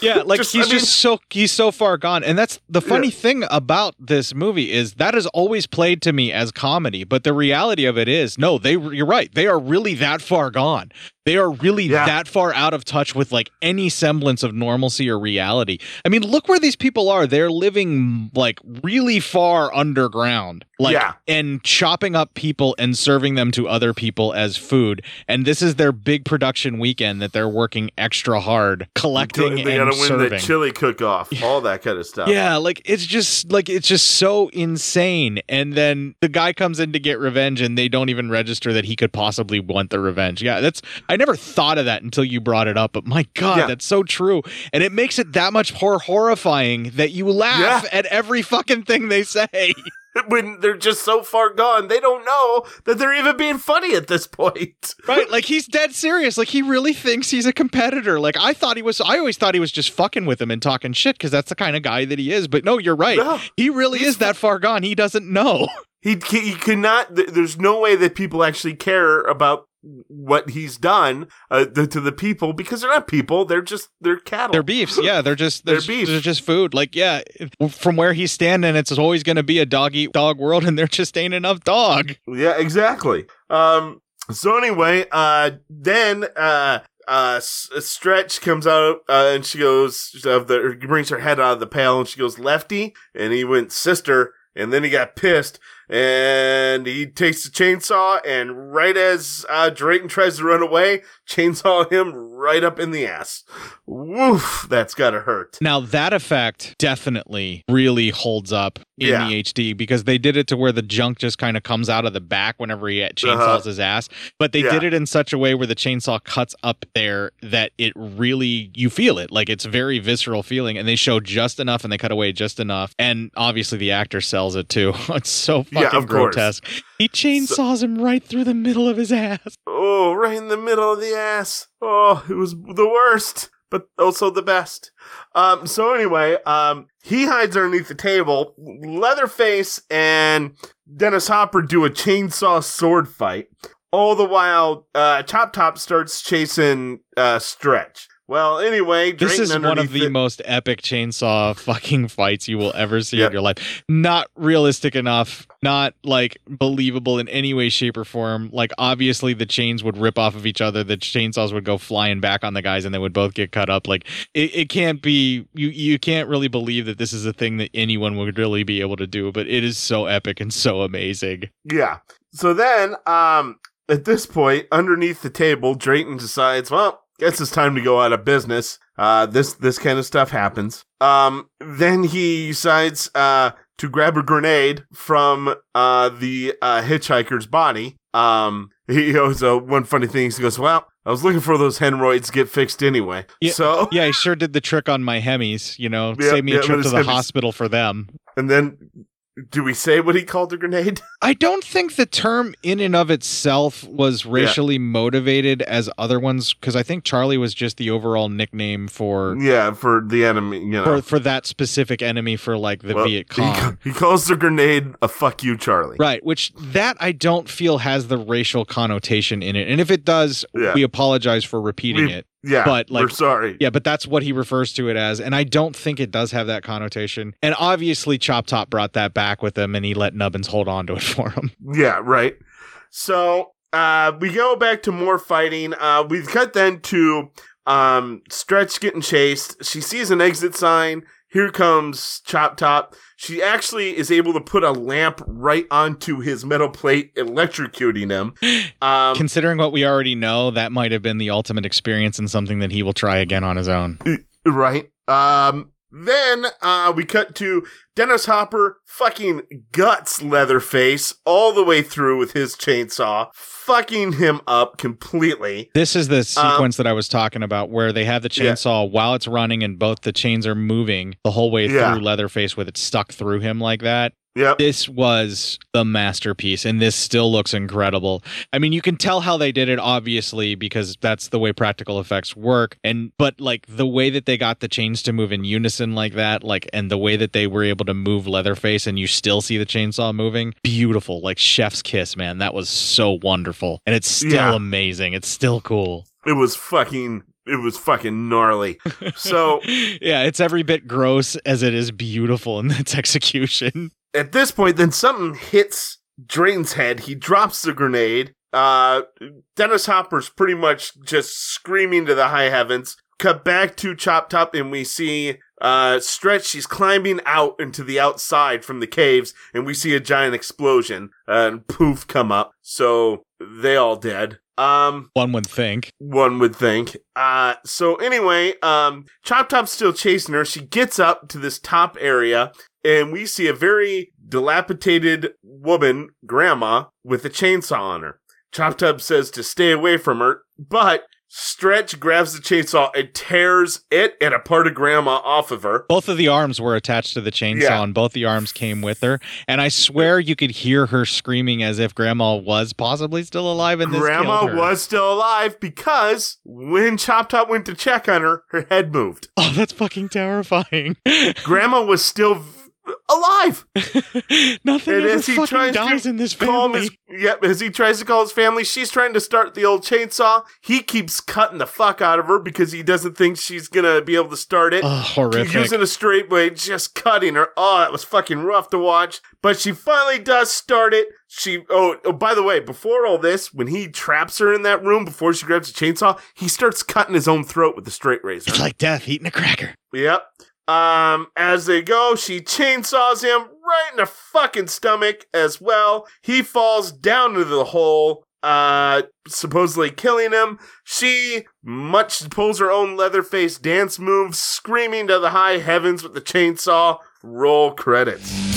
Yeah, like Just- he's I mean- just so he's so far gone, and that's the funny thing about this movie is that is always played to me as comedy, but the reality of it is, no, they you're right, they are really that far gone. They are really that far out of touch with like any semblance of normalcy or reality. I mean, look where these people are. They're living like really far underground, like Yeah. and chopping up people and serving them to other people as food. And this is their big production weekend that they're working extra hard collecting they and gotta win serving. the chili cook off, all that kind of stuff. Yeah, like it's just like it's just so insane. And then the guy comes in to get revenge and they don't even register that he could possibly want the revenge. Yeah, that's I never thought of that until you brought it up, but my god, Yeah. that's so true. And it makes it that much more horrifying that you laugh Yeah. at every fucking thing they say. when they're just so far gone, they don't know that they're even being funny at this point. Right, like he's dead serious. Like he really thinks he's a competitor. Like I thought he was. I always thought he was just fucking with him and talking shit because that's the kind of guy that he is. But no, you're right. No, he really is that far gone. He doesn't know. He he could not. th- There's no way that people actually care about what he's done uh, to the people because they're not people. They're just they're cattle. They're beefs. Yeah, they're just they're, They're beef. They're just food. Like yeah, from where he's standing, it's always going to be a dog eat dog world, and there just ain't enough dog. Yeah, exactly. Um. So anyway, uh, then uh. Uh, Stretch comes out uh, and she goes, of the, brings her head out of the pail and she goes, Lefty. And he went, Sister. And then he got pissed and he takes the chainsaw and right as uh, Drayton tries to run away, chainsaw him right up in the ass. Woof, that's gotta hurt. Now that effect definitely really holds up in Yeah. the HD because they did it to where the junk just kind of comes out of the back whenever he chainsaws Uh-huh. his ass. But they Yeah. did it in such a way where the chainsaw cuts up there that it really you feel it. Like it's very visceral feeling and they show just enough and they cut away just enough. And obviously the actor sells it too. it's so fucking Yeah, of course. grotesque. He chainsaws him right through the middle of his ass. Oh, right in the middle of the ass. Oh, it was the worst, but also the best. Um, so anyway, um, he hides underneath the table. Leatherface and Dennis Hopper do a chainsaw sword fight. All the while, uh, Chop Top starts chasing, uh, Stretch. Well, anyway, This is one of the it- most epic chainsaw fucking fights you will ever see in your life. Not realistic enough, not like believable in any way, shape, or form. Like, obviously, the chains would rip off of each other, the chainsaws would go flying back on the guys, and they would both get cut up. Like, it, it can't be, you, you can't really believe that this is a thing that anyone would really be able to do, but it is so epic and so amazing. Yeah. So then, um, at this point, underneath the table, Drayton decides, well, guess it's time to go out of business. Uh, this, this kind of stuff happens. Um, then he decides, uh, to grab a grenade from, uh, the, uh, hitchhiker's body. Um, he goes, uh, one funny thing, he goes, well, I was looking for those hemorrhoids to get fixed anyway. Yeah, So, yeah, he sure did the trick on my hemis, you know, save me a trip to the Hemis. hospital for them. and then Do we say what he called the grenade? I don't think the term in and of itself was racially motivated as other ones because I think Charlie was just the overall nickname for Yeah, for the enemy, you know. for, for that specific enemy for like the Well, Viet he, Cong. he calls the grenade a fuck you, Charlie. Right, which that I don't feel has the racial connotation in it. And if it does, Yeah. we apologize for repeating We- it. Yeah, but like we're sorry. Yeah, but that's what he refers to it as, and I don't think it does have that connotation. And obviously, Chop Top brought that back with him, and he let Nubbins hold on to it for him. Yeah, right. So uh we go back to more fighting. Uh we cut then to um Stretch getting chased. She sees an exit sign. Here comes Chop Top. She actually is able to put a lamp right onto his metal plate, electrocuting him. Um, Considering what we already know, that might have been the ultimate experience and something that he will try again on his own. Right. Um then uh we cut to Dennis Hopper fucking guts Leatherface all the way through with his chainsaw, fucking him up completely. This is the Um, sequence that I was talking about where they have the Yeah. chainsaw while it's running and both the chains are moving the whole way Yeah. through Leatherface with it stuck through him like that. Yep. This was the masterpiece and this still looks incredible. I mean, you can tell how they did it obviously because that's the way practical effects work and but like the way that they got the chains to move in unison like that like and the way that they were able to move Leatherface and you still see the chainsaw moving, beautiful. Like chef's kiss, man. That was so wonderful. And it's still Yeah. amazing. It's still cool. It was fucking it was fucking gnarly. So yeah, it's every bit gross as it is beautiful in its execution. At this point, then something hits Drayton's head. He drops the grenade. Uh, Dennis Hopper's pretty much just screaming to the high heavens. Cut back to Chop Top, and we see uh, Stretch. She's climbing out into the outside from the caves, and we see a giant explosion and poof come up. So they all dead. Um, One would think. one would think. Uh, so anyway, um, Chop Top's still chasing her. She gets up to this top area, and we see a very dilapidated woman, grandma, with a chainsaw on her. Chop Top says to stay away from her, but Stretch grabs the chainsaw and tears it and a part of grandma off of her. Both of the arms were attached to the chainsaw, Yeah. and both the arms came with her. And I swear you could hear her screaming as if Grandma was possibly still alive. And this Grandma was still alive because when Chop Top went to check on her, her head moved. Oh, that's fucking terrifying. Grandma was still alive. Nothing And ever as he fucking tries dies to in this family. his, yep, as he tries to call his family, she's trying to start the old chainsaw. He keeps cutting the fuck out of her because he doesn't think she's gonna be able to start it. Oh, horrific. Using a straight blade, just cutting her. Oh, that was fucking rough to watch. But she finally does start it. She oh, oh by the way, before all this, when he traps her in that room before she grabs the chainsaw, he starts cutting his own throat with the straight razor. It's like death eating a cracker. Yep. Um, as they go, she chainsaws him right in the fucking stomach as well. He falls down into the hole, uh, supposedly killing him. She much pulls her own Leatherface dance moves, screaming to the high heavens with the chainsaw. Roll credits.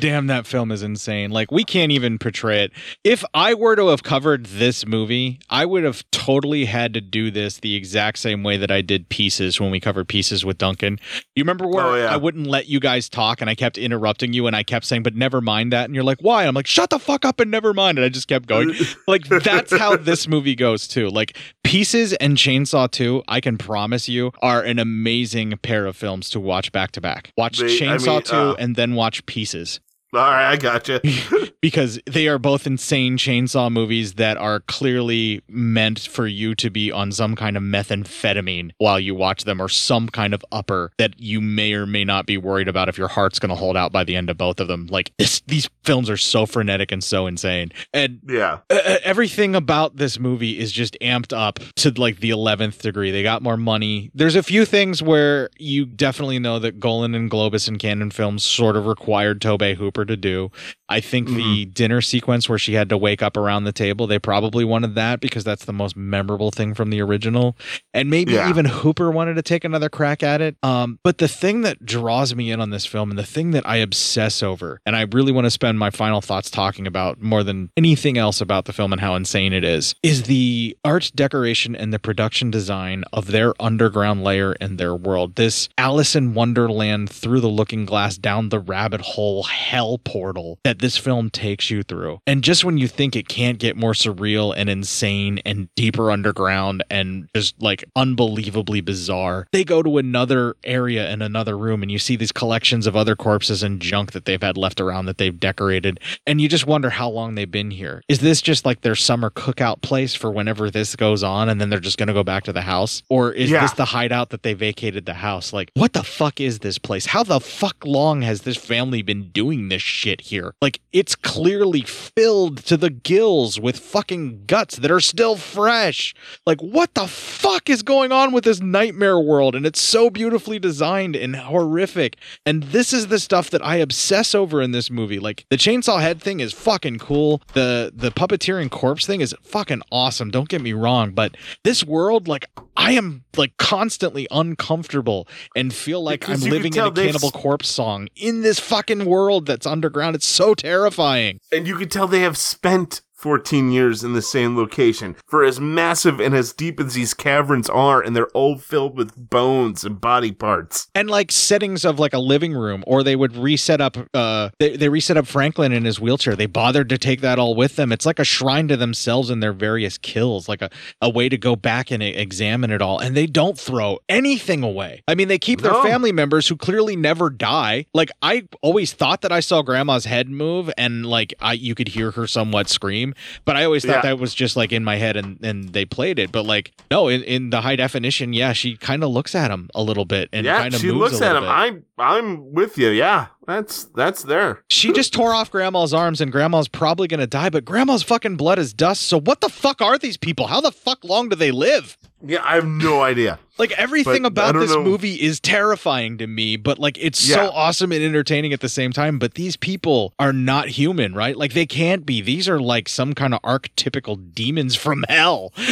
Damn, that film is insane. Like, we can't even portray it. If I were to have covered this movie, I would have totally had to do this the exact same way that I did Pieces when we covered Pieces with Duncan. You remember where Oh, yeah. I wouldn't let you guys talk and I kept interrupting you and I kept saying, but never mind that. And you're like, why? And I'm like, shut the fuck up and never mind. And I just kept going. like, that's how this movie goes, too. Like, Pieces and Chainsaw 2, I can promise you, are an amazing pair of films to watch back to back. Watch They- I Chainsaw mean, 2 uh, and then watch Pieces All right, I gotcha. because they are both insane chainsaw movies that are clearly meant for you to be on some kind of methamphetamine while you watch them or some kind of upper that you may or may not be worried about if your heart's going to hold out by the end of both of them like this these films are so frenetic and so insane and yeah. uh, everything about this movie is just amped up to like the 11th degree. They got more money. There's a few things where you definitely know that Golan and Globus and Cannon Films sort of required Tobe Hooper to do. I think the dinner sequence where she had to wake up around the table, they probably wanted that because that's the most memorable thing from the original. And maybe Yeah. even Hooper wanted to take another crack at it. Um, but the thing that draws me in on this film and the thing that I obsess over, and I really want to spend my final thoughts talking about more than anything else about the film and how insane it is, is the art decoration and the production design of their underground lair and their world. This Alice in Wonderland through the looking glass down the rabbit hole hell portal that this film takes you through. And just when you think it can't get more surreal and insane and deeper underground and just like unbelievably bizarre, they go to another area in another room and you see these collections of other corpses and junk that they've had left around that they've decorated. And you just wonder how long they've been here. Is this just like their summer cookout place for whenever this goes on and then they're just going to go back to the house? Or is Yeah. this the hideout that they vacated the house? Like, what the fuck is this place? How the fuck long has this family been doing this shit here? Like, it's clearly filled to the gills with fucking guts that are still fresh. Like, what the fuck is going on with this nightmare world? And it's so beautifully designed and horrific. And this is the stuff that I obsess over in this movie. Like, the chainsaw head thing is fucking cool. The the puppeteering corpse thing is fucking awesome. Don't get me wrong, but this world, like, I am like constantly uncomfortable and feel like Because I'm living in a Cannibal Corpse song in this fucking world that's underground. It's so terrifying. And you can tell they have spent 14 years in the same location. For as massive and as deep as these caverns are, and they're all filled with bones and body parts. and like settings of like a living room or they would reset up uh they, they reset up franklin in his wheelchair they bothered to take that all with them it's like a shrine to themselves and their various kills like a, a way to go back and examine it all and they don't throw anything away i mean they keep their No. family members who clearly never die like i always thought that i saw grandma's head move and like i you could hear her somewhat scream but i always thought Yeah. that was just like in my head and and they played it but like no in, in the high definition yeah she kind of looks at him a little bit and yeah, kind of she looks at him. bit. I, I'm with you. Yeah, that's that's there. She just tore off grandma's arms and grandma's probably going to die, but grandma's fucking blood is dust. So what the fuck are these people? How the fuck long do they live? Yeah, I have no idea. Like everything But about this know. movie is terrifying to me, but like it's so awesome and entertaining at the same time. But these people are not human, right? Like they can't be. These are like some kind of archetypical demons from hell.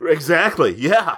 Exactly. Yeah.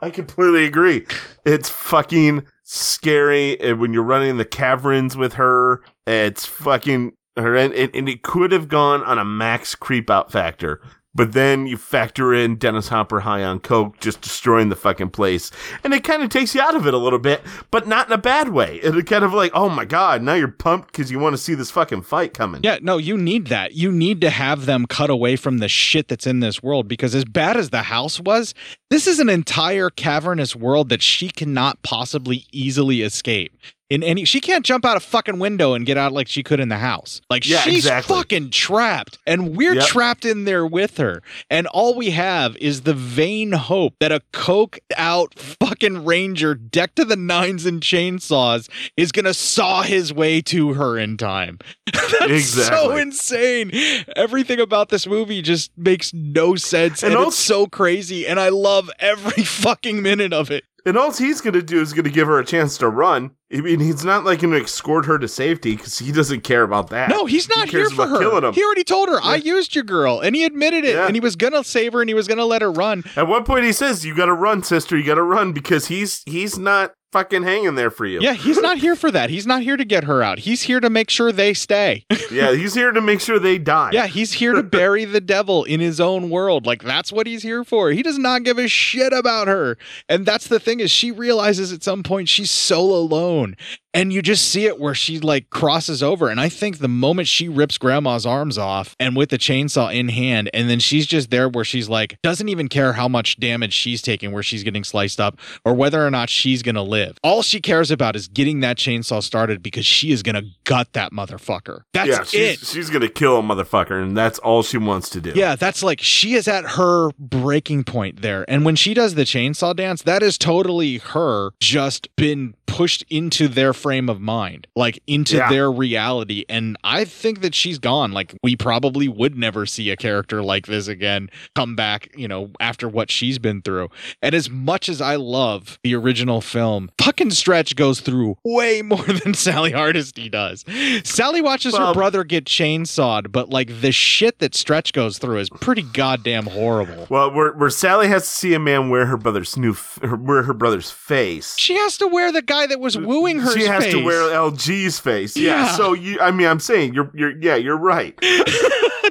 I completely agree. It's fucking scary and when you're running the caverns with her. It's fucking her and, and, and it could have gone on a max creep out factor. But then you factor in Dennis Hopper high on coke, just destroying the fucking place, and it kind of takes you out of it a little bit, but not in a bad way. It kind of like, oh my god, now you're pumped because you want to see this fucking fight coming. Yeah, no, you need that. You need to have them cut away from the shit that's in this world because as bad as the house was, this is an entire cavernous world that she cannot possibly easily escape. In any she can't jump out a fucking window and get out like she could in the house. Like Yeah, she's exactly. fucking trapped and we're Yep. trapped in there with her. And all we have is the vain hope that a coked out fucking ranger decked to the nines and chainsaws is going to saw his way to her in time. That's so insane. Everything about this movie just makes no sense and, And it's so crazy and I love every fucking minute of it. And all he's going to do is going to give her a chance to run. I mean, he's not like going to escort her to safety because he doesn't care about that. No, he's not He here for her. killing him. He already told her, "I used your girl," and he admitted it. Yeah. And he was gonna save her, and he was gonna let her run. At one point, he says, "You got to run, sister. You got to run," because he's he's not fucking hanging there for you. Yeah, he's not here for that. He's not here to get her out. He's here to make sure they stay. yeah, he's here to make sure they die. Yeah, he's here to bury the devil in his own world. Like that's what he's here for. He does not give a shit about her. And that's the thing is she realizes at some point she's so alone. And you just see it where she like crosses over. And I think the moment she rips grandma's arms off and with the chainsaw in hand, and then she's just there where she's like, doesn't even care how much damage she's taking, where she's getting sliced up, or whether or not she's gonna live. All she cares about is getting that chainsaw started because she is gonna gut that motherfucker. That's yeah, it. she's, she's gonna kill a motherfucker, and that's all she wants to do. Yeah, that's like she is at her breaking point there. And when she does the chainsaw dance, that is totally her just been pushed into their frame of mind, like into Yeah. their reality. And I think that she's gone. Like we probably would never see a character like this again come back, you know, after what she's been through. And as much as I love the original film, fucking Stretch goes through way more than Sally Hardesty does. Sally watches her brother get chainsawed, but like the shit that Stretch goes through is pretty goddamn horrible. Well, where where Sally has to see a man wear her brother's new f- wear her brother's face. She has to wear the guy that was wooing her. She has to wear LG's face. Yeah. Yeah. So you, I mean, I'm saying you're, you're, yeah, you're right.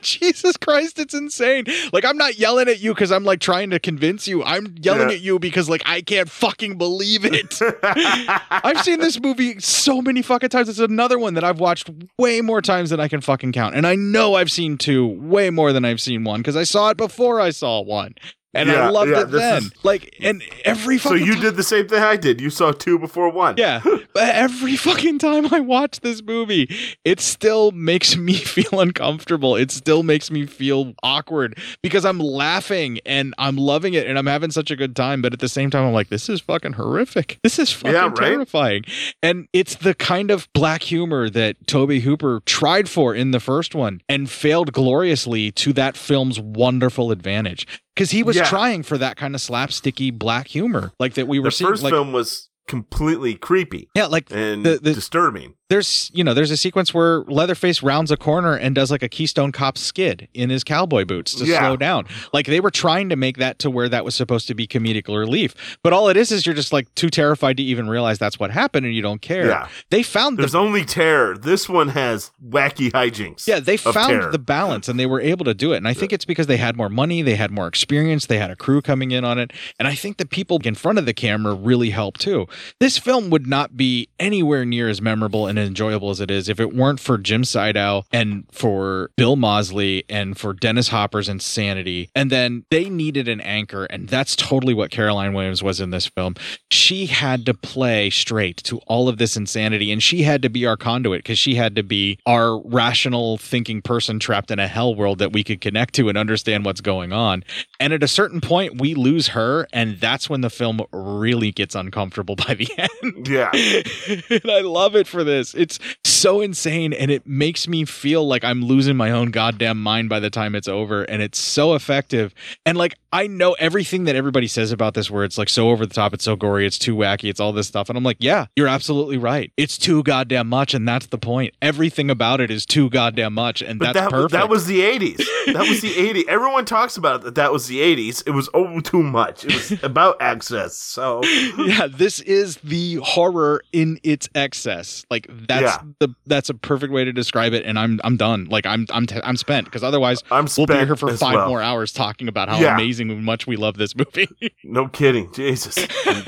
Jesus Christ, it's insane. Like I'm not yelling at you because I'm like trying to convince you. I'm yelling Yeah. at you because like I can't fucking believe it. I've seen this movie so many fucking times. It's another one that I've watched way more times than I can fucking count. And I know I've seen two way more than I've seen one because I saw it before I saw one. And I loved yeah, it then. is- like, and every fucking So you did the same thing I did. You saw two before one. yeah. But every fucking time I watch this movie, it still makes me feel uncomfortable. It still makes me feel awkward because I'm laughing and I'm loving it and I'm having such a good time. But at the same time, I'm like, this is fucking horrific. This is fucking Yeah, right? terrifying. And it's the kind of black humor that Tobe Hooper tried for in the first one and failed gloriously to that film's wonderful advantage. Because he was Yeah. Trying for that kind of slapsticky black humor, like that we were The seeing. first like, film was completely creepy. Yeah, like and the- the- disturbing. there's you know there's a sequence where Leatherface rounds a corner and does like a Keystone Cop skid in his cowboy boots to Yeah. slow down. Like they were trying to make that to where that was supposed to be comedic relief, but all it is is you're just like too terrified to even realize that's what happened and you don't care. Yeah. They found There's the only terror. This one has wacky hijinks. yeah, they found terror. the balance and they were able to do it. And I think it's because they had more money, they had more experience, they had a crew coming in on it. And I think the people in front of the camera really helped too. This film would not be anywhere near as memorable and enjoyable as it is if it weren't for Jim Siedow and for Bill Moseley and for Dennis Hopper's insanity. And then they needed an anchor. And that's totally what Caroline Williams was in this film. She had to play straight to all of this insanity and she had to be our conduit because she had to be our rational thinking person trapped in a hell world that we could connect to and understand what's going on. And at a certain point, we lose her, and that's when the film really gets uncomfortable by the end. Yeah. and I love it for this. It's so insane, and it makes me feel like I'm losing my own goddamn mind by the time it's over. And it's so effective. And like, I know everything that everybody says about this, where it's like so over the top, it's so gory, it's too wacky, it's all this stuff. And I'm like, yeah, you're absolutely right. It's too goddamn much, and that's the point. Everything about it is too goddamn much, and But that's that, perfect. that was the 80s. That was the 80s. Everyone talks about that that was the 80s. It was oh too much. It was about access. So yeah, this is the horror in its excess. Like that's Yeah. the that's a perfect way to describe it. And I'm I'm done. Like I'm I'm t- I'm spent because otherwise I'm we'll be here for five well. more hours talking about how Yeah. amazing and much we love this movie. no kidding. Jesus.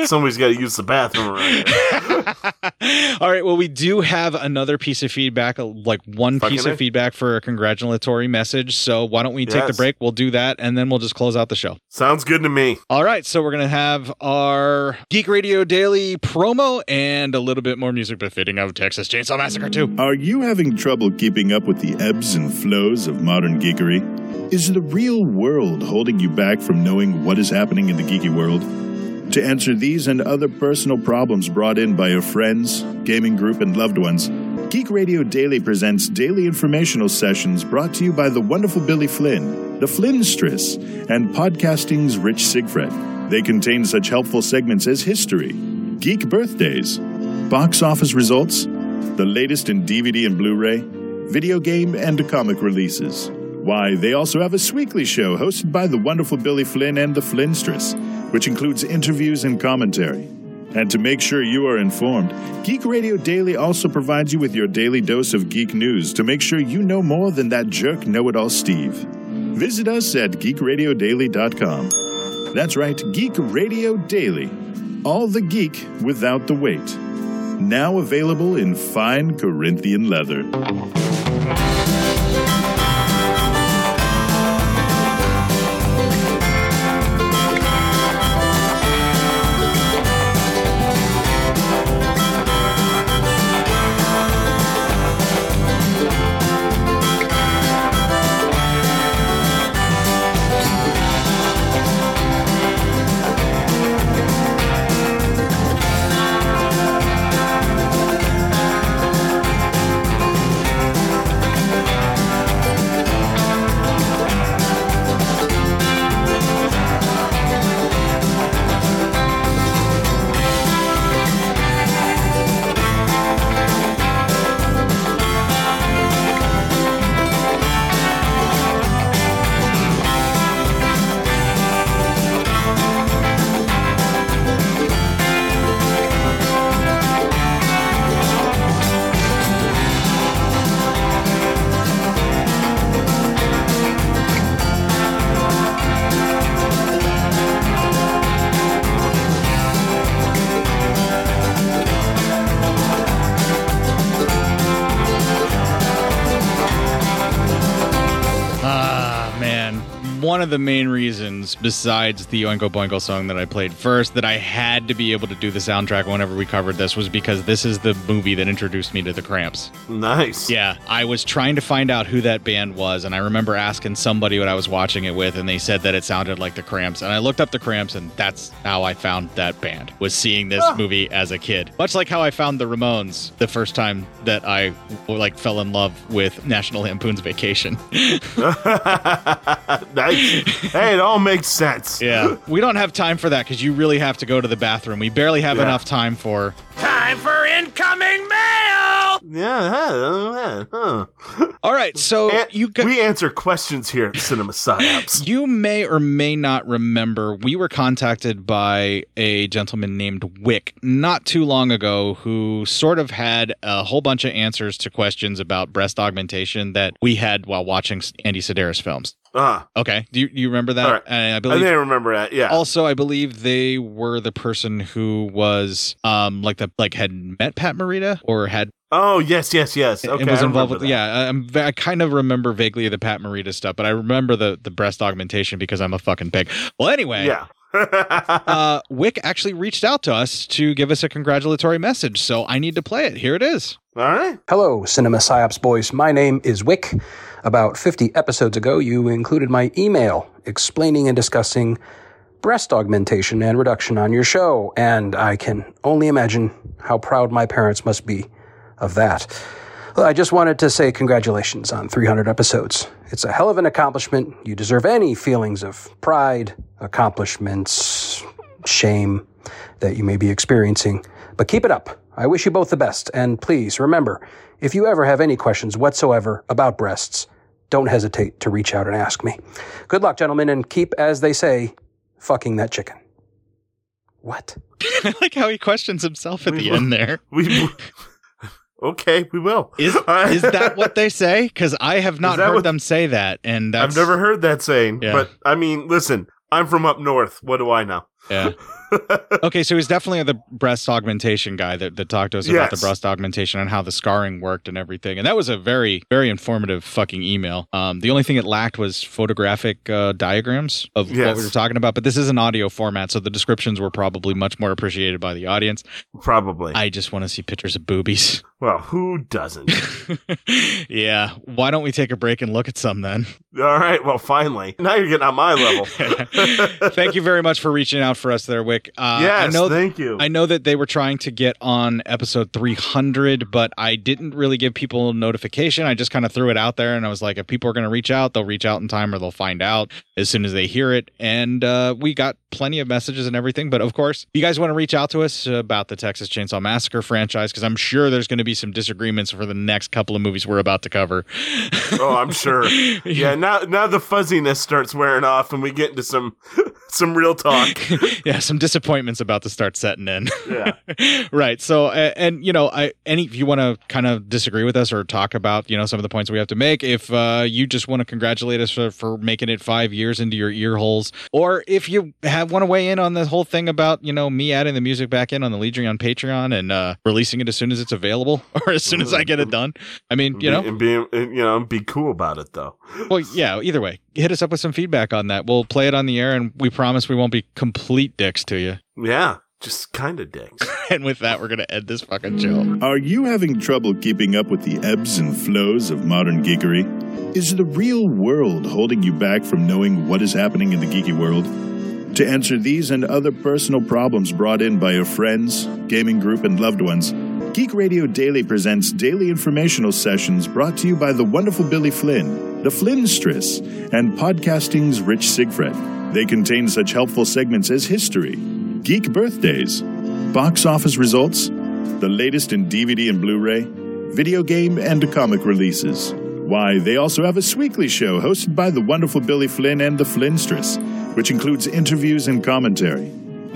Somebody's got to use the bathroom around. All right. Well, we do have another piece of feedback, uh, like one Fucking piece of feedback for a congratulatory message. So why don't we take the break? We'll do that, and then we'll just close out the show. Sounds good to me. All right, so we're gonna have our Geek Radio Daily promo and a little bit more music befitting of Texas Chainsaw Massacre 2. Are you having trouble keeping up with the ebbs and flows of modern geekery? Is the real world holding you back from knowing what is happening in the geeky world? To answer these and other personal problems brought in by your friends, gaming group, and loved ones, Geek Radio Daily presents daily informational sessions brought to you by the wonderful Billy Flynn, the Flynnstress, and podcasting's Rich Sigfred. They contain such helpful segments as history, geek birthdays, box office results, the latest in DVD and Blu ray, video game and comic releases. Why, they also have a Sweekly show hosted by the wonderful Billy Flynn and the Flynnstress, which includes interviews and commentary. And to make sure you are informed, Geek Radio Daily also provides you with your daily dose of geek news to make sure you know more than that jerk know it all Steve. Visit us at geekradio.daily.com. That's right, Geek Radio Daily. All the geek without the weight. Now available in fine Corinthian leather. Of the main reasons, besides the Oingo Boingo song that I played first, that I had to be able to do the soundtrack whenever we covered this was because this is the movie that introduced me to the Cramps. Nice. Yeah, I was trying to find out who that band was, and I remember asking somebody what I was watching it with, and they said that it sounded like the Cramps. And I looked up the Cramps, and that's how I found that band. Was seeing this ah. movie as a kid, much like how I found the Ramones the first time that I like fell in love with National Lampoon's Vacation. nice. Hey, it all makes sense. Yeah, we don't have time for that because you really have to go to the bathroom. We barely have Yeah. enough time for. Time for incoming mail! Yeah, huh, huh. All right, so you we answer questions here at Cinema Psyops. You may or may not remember we were contacted by a gentleman named Wick not too long ago who sort of had a whole bunch of answers to questions about breast augmentation that we had while watching Andy Sidaris films. Ah. Okay. Do you, you remember that? All right. And I I believe think I remember that. Yeah. also, I believe they were the person who was um like the like had met Pat Morita or had Oh yes, yes, yes. Okay, and was involved remember with yeah. I- I'm, I kind of remember vaguely the Pat Morita stuff, but I remember the the breast augmentation because I'm a fucking pig. Well, anyway, Yeah. uh, Wick actually reached out to us to give us a congratulatory message, so I need to play it. Here it is. All right. Hello, Cinema Psyops boys. My name is Wick. About 50 episodes ago, you included my email explaining and discussing breast augmentation and reduction on your show, and I can only imagine how proud my parents must be of that. I just wanted to say congratulations on 300 episodes. It's a hell of an accomplishment. You deserve any feelings of pride, accomplishments, shame that you may be experiencing. But keep it up. I wish you both the best. And please remember, if you ever have any questions whatsoever about breasts, don't hesitate to reach out and ask me. Good luck, gentlemen, and keep, as they say, fucking that chicken. What? I like how he questions himself at the end there. We okay, we will. Is is that what they say? Because I have not heard what- them say that, and that's, I've never heard that saying, Yeah. but I mean, listen, I'm from up north. What do I know? Yeah. okay, so he's definitely the breast augmentation guy that, that talked to us about the breast augmentation and how the scarring worked and everything. And that was a very, very informative fucking email. Um, the only thing it lacked was photographic uh, diagrams of what we were talking about, but this is an audio format, so the descriptions were probably much more appreciated by the audience. Probably. I just want to see pictures of boobies. Well, who doesn't? yeah. Why don't we take a break and look at some then? All right. Well, finally, now you're getting on my level. Thank you very much for reaching out for us there, Wick. Uh, Yes, I know, thank you. I know that they were trying to get on episode 300, but I didn't really give people notification. I just kind of threw it out there, and I was like, if people are going to reach out, they'll reach out in time, or they'll find out as soon as they hear it. And uh, we got plenty of messages and everything. But of course, if you guys want to reach out to us about the Texas Chainsaw Massacre franchise, because I'm sure there's going to be some disagreements for the next couple of movies we're about to cover. oh, I'm sure. Yeah. Now, now the fuzziness starts wearing off, and we get into some some real talk. yeah, some disappointments about to start setting in. Yeah. right. So, uh, and you know, I any if you want to kind of disagree with us or talk about you know some of the points we have to make, if uh, you just want to congratulate us for, for making it five years into your ear holes, or if you have want to weigh in on the whole thing about you know me adding the music back in on the Legion on Patreon and uh, releasing it as soon as it's available or as soon as I get it done. I mean, you know, and be and, you know, be cool about it though. well, yeah. Either way, hit us up with some feedback on that. We'll play it on the air, and we promise we won't be complete dicks to you. Yeah, just kind of dicks. and with that, we're gonna end this fucking show. Are you having trouble keeping up with the ebbs and flows of modern geekery? Is the real world holding you back from knowing what is happening in the geeky world? To answer these and other personal problems brought in by your friends, gaming group, and loved ones, Geek Radio Daily presents daily informational sessions brought to you by the wonderful Billy Flynn, the Flynnstress, and podcasting's Rich Sigfred. They contain such helpful segments as history, geek birthdays, box office results, the latest in DVD and Blu ray, video game and comic releases. Why, they also have a Sweekly show hosted by the wonderful Billy Flynn and the Flynnstress, which includes interviews and commentary.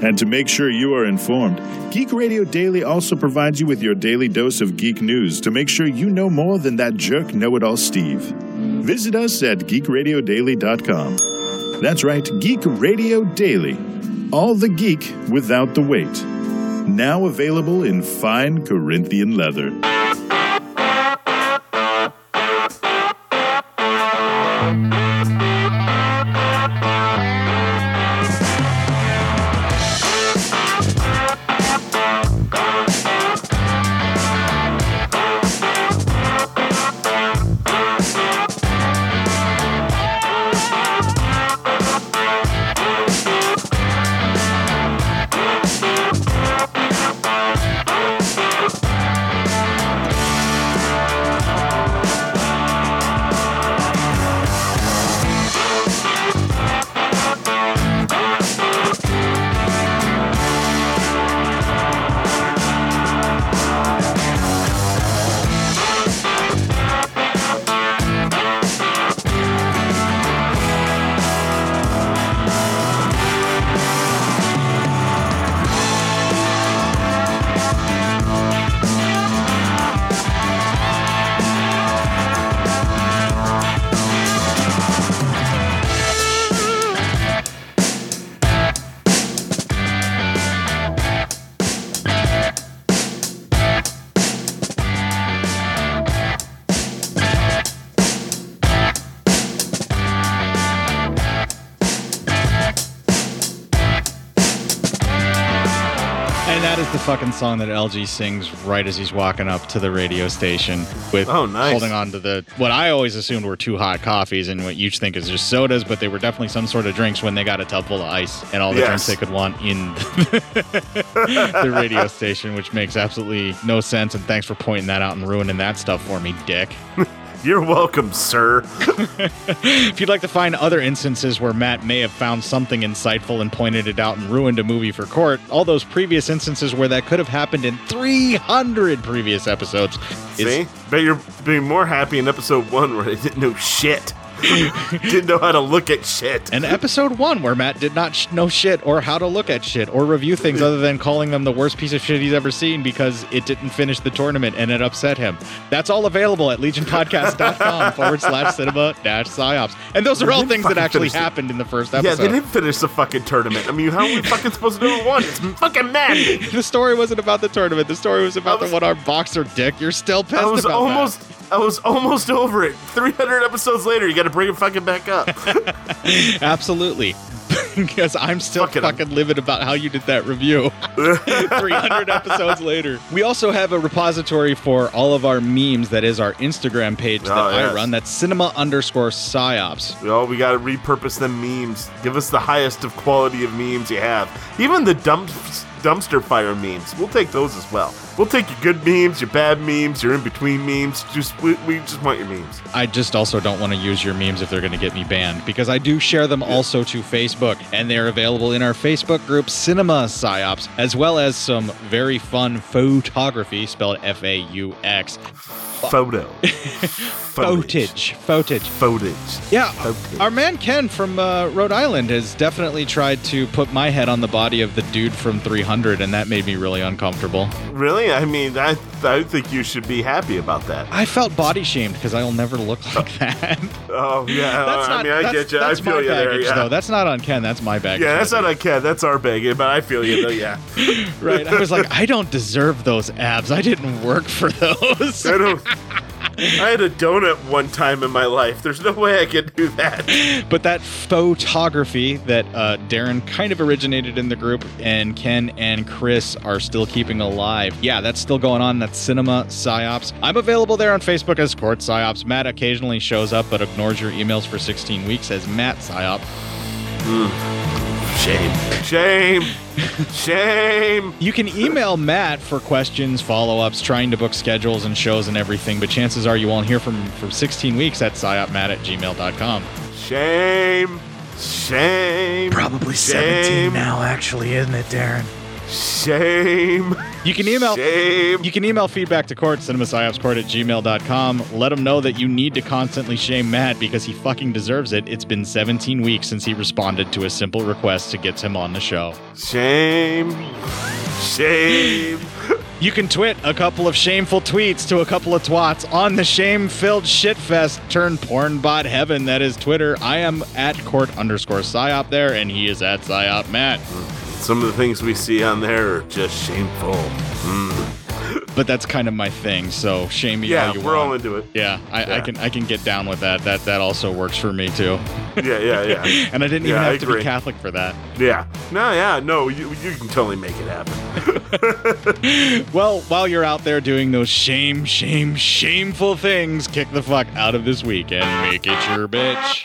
And to make sure you are informed, Geek Radio Daily also provides you with your daily dose of geek news to make sure you know more than that jerk know it all Steve. Visit us at geekradiodaily.com. That's right, Geek Radio Daily. All the geek without the weight. Now available in fine Corinthian leather. Fucking song that LG sings right as he's walking up to the radio station with Oh, nice. holding on to the what I always assumed were two hot coffees and what you think is just sodas, but they were definitely some sort of drinks when they got a tub full of ice and all the Yes. drinks they could want in the radio station, which makes absolutely no sense. And thanks for pointing that out and ruining that stuff for me, Dick. You're welcome, sir. if you'd like to find other instances where Matt may have found something insightful and pointed it out and ruined a movie for court, all those previous instances where that could have happened in 300 previous episodes is See? Bet you're being more happy in episode one where they didn't know shit. didn't know how to look at shit. And episode one, where Matt did not sh- know shit or how to look at shit or review things other than calling them the worst piece of shit he's ever seen because it didn't finish the tournament and it upset him. That's all available at legionpodcast.com forward slash cinema dash psyops. And those are all things that actually happened in the first episode. Yeah, they didn't finish the fucking tournament. I mean, how are we fucking supposed to do it one? It's fucking maddening. the story wasn't about the tournament. The story was about the one arm boxer, Dick. You're still pissed I was about almost, I was almost over it. 300 episodes later, you got to bring it fucking back up. Absolutely. because I'm still fucking livid about how you did that review 300 episodes later. We also have a repository for all of our memes that is our Instagram page that Oh, I run. That's cinema underscore psyops. Oh, we got to repurpose them memes. Give us the highest of quality of memes you have. Even the dump, dumpster fire memes. We'll take those as well. We'll take your good memes, your bad memes, your in between memes. Just we, we just want your memes. I just also don't want to use your memes if they're going to get me banned because I do share them also to Facebook and they're available in our Facebook group Cinema Psyops as well as some very fun photography spelled F A U X. Photo. Footage. Footage. Footage. Yeah, our man Ken from uh, Rhode Island has definitely tried to put my head on the body of the dude from 300, and that made me really uncomfortable. Really? I mean, I I think you should be happy about that. I felt body shamed because I'll never look like that. Oh yeah, That's I not, mean, I get you. I That's feel my you there. Yeah. though. That's not on Ken. That's my bag. yeah, that's not a cat. That's our bag. But I feel you though. Yeah. right. I was like, I don't deserve those abs. I didn't work for those. I don't. I had a donut one time in my life. There's no way I could do that. But that photography that uh, Darren kind of originated in the group and Ken and Chris are still keeping alive. Yeah, that's still going on. That's Cinema Psyops. I'm available there on Facebook as Court Psyops. Matt occasionally shows up but ignores your emails for 16 weeks as Matt Psyop. Shame. Shame. Shame. You can email Matt for questions, follow ups, trying to book schedules and shows and everything, but chances are you won't hear from him for 16 weeks at psyopmatt at gmail.com. Shame. Shame. Probably 17 now, actually, isn't it, Darren? Shame. You can email you can email feedback to court, cinemapsyopscourt at gmail.com. Let him know that you need to constantly shame Matt because he fucking deserves it. It's been 17 weeks since he responded to a simple request to get him on the show. Shame. Shame. You can twit a couple of shameful tweets to a couple of twats on the shame-filled shitfest turned pornbot heaven that is Twitter. I am at court underscore psyop there, and he is at psyop Matt. Some of the things we see on there are just shameful. Mm. But that's kind of my thing. So shame me Yeah, we're want. all into it. Yeah, I, I can I can get down with that. That that also works for me too. Yeah, yeah, yeah. and I didn't Yeah, even I have to be. Catholic for that. Yeah. No, yeah, no, you, you can totally make it happen. Well, while you're out there doing those shame, shame, shameful things, kick the fuck out of this week and make it your bitch.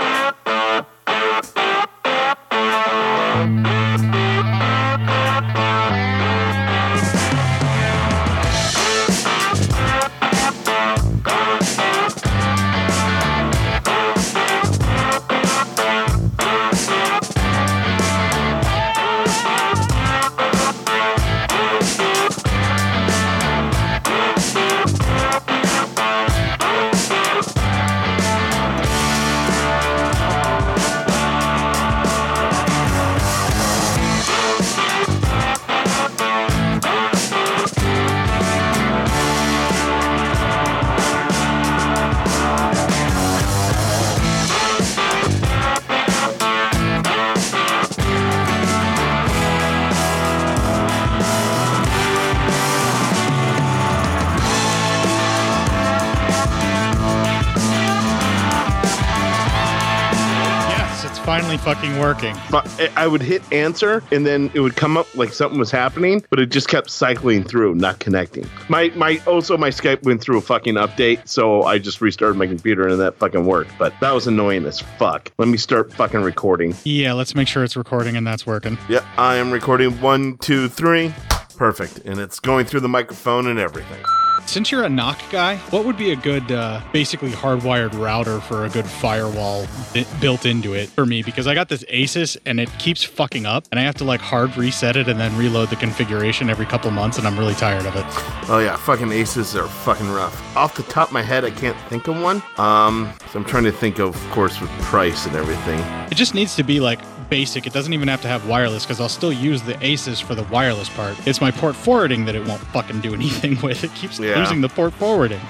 Finally fucking working. But I- I would hit answer and then it would come up like something was happening, but it just kept cycling through, not connecting. My my also my Skype went through a fucking update, so I just restarted my computer and that fucking worked. But that was annoying as fuck. Let me start fucking recording. Yeah, let's make sure it's recording and that's working. Yep, I am recording one, two, three. Perfect. And it's going through the microphone and everything. Since you're a NOC guy, what would be a good, uh, basically hardwired router for a good firewall bi- built into it for me? Because I got this Asus and it keeps fucking up, and I have to like hard reset it and then reload the configuration every couple months, and I'm really tired of it. Oh yeah, fucking aces are fucking rough. Off the top of my head, I can't think of one. Um, so I'm trying to think of, of course, with price and everything. It just needs to be like basic. It doesn't even have to have wireless because I'll still use the Asus for the wireless part. It's my port forwarding that it won't fucking do anything with. It keeps Yeah. Losing the port forwarding.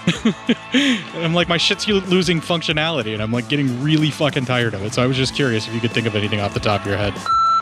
I'm like, my shit's losing functionality, and I'm like getting really fucking tired of it. So I was just curious if you could think of anything off the top of your head.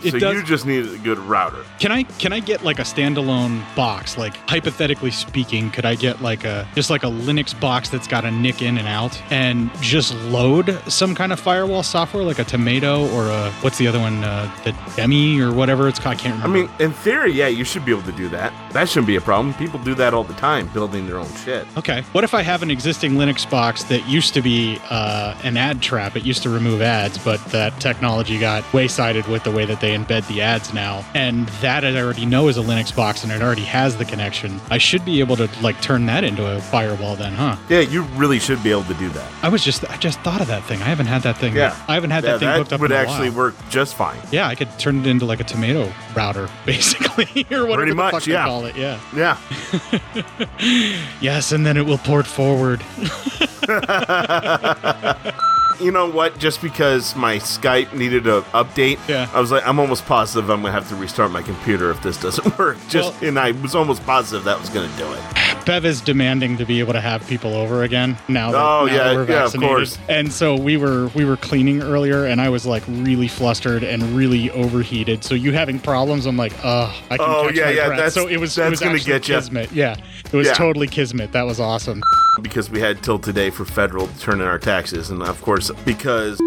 It so does- you just need a good router. Can I can I get like a standalone box? Like hypothetically speaking, could I get like a just like a Linux box that's got a NIC in and out and just load some kind of firewall software like a Tomato or a what's the other one, uh, the Demi or whatever it's called? I can't remember. I mean, in theory, yeah, you should be able to do that. That shouldn't be a problem. People do that all the time, building their own shit. Okay. What if I have an existing Linux box that used to be uh, an ad trap? It used to remove ads, but that technology got waysided with the way that they embed the ads now. And that I already know is a Linux box and it already has the connection. I should be able to like turn that into a firewall then, huh? Yeah, you really should be able to do that. I was just I just thought of that thing. I haven't had that thing. Yeah, I haven't had Yeah, that thing hooked up would actually while. work just fine. Yeah, I could turn it into like a tomato router, basically, or whatever Pretty the much, fuck yeah. call it. Yeah. Yeah. Yes, and then it will port forward. you know what? Just because my Skype needed an update, Yeah. I was like, I'm almost positive I'm gonna have to restart my computer if this doesn't work. Just and I was almost positive that was gonna do it. Bev is demanding to be able to have people over again now that, Oh, now yeah, that we're yeah, of course. And so we were we were cleaning earlier, and I was like really flustered and really overheated. So you having problems? I'm like, uh, I can Oh, catch yeah, my yeah, breath. that's- so it was that's it was gonna get ya. kismet. Yeah, it was Yeah. totally kismet. That was awesome. because we had till today for federal to turn in our taxes, and of course, because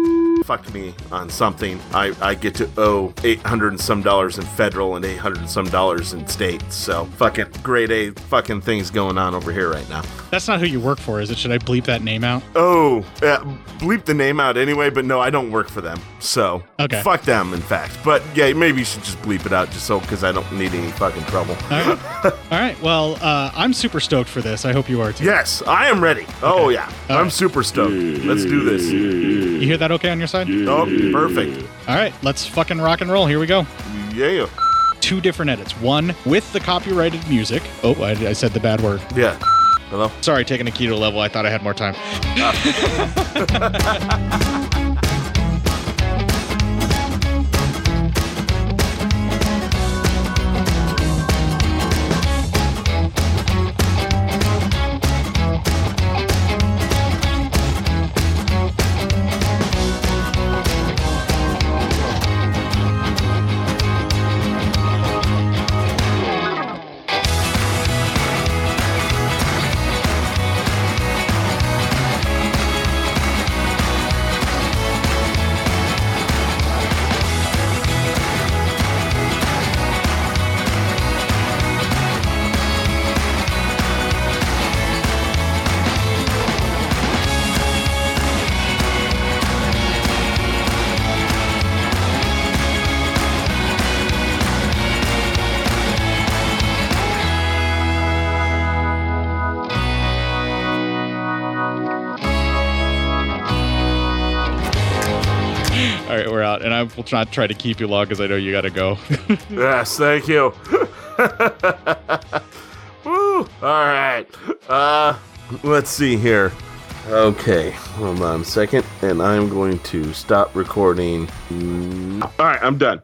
fucked me on something, I, I get to owe eight hundred and some dollars in federal and eight hundred and some dollars in state. So fucking grade A fucking things going on over here right now. That's not who you work for, is it? Should I bleep that name out? Oh, yeah, bleep the name out anyway, but no, I don't work for them. So Okay. fuck them, in fact. But yeah, maybe you should just bleep it out just so because I don't need any fucking trouble. All right. All right. Well, uh, I'm super stoked for this. I hope you are too. Yes, I am ready. Oh yeah, I'm super stoked. Let's do this. You hear that okay on your side? Oh, perfect. All right, let's fucking rock and roll. Here we go. Yeah. Two different edits. One with the copyrighted music. Oh, I, I said the bad word. Yeah. Hello? Sorry, taking a keto level. I thought I had more time. Ah. not try to keep you long because I know you got to go. yes, thank you. Woo! All right. Uh, let's see here. Okay, hold on a second, and I'm going to stop recording. All right, I'm done.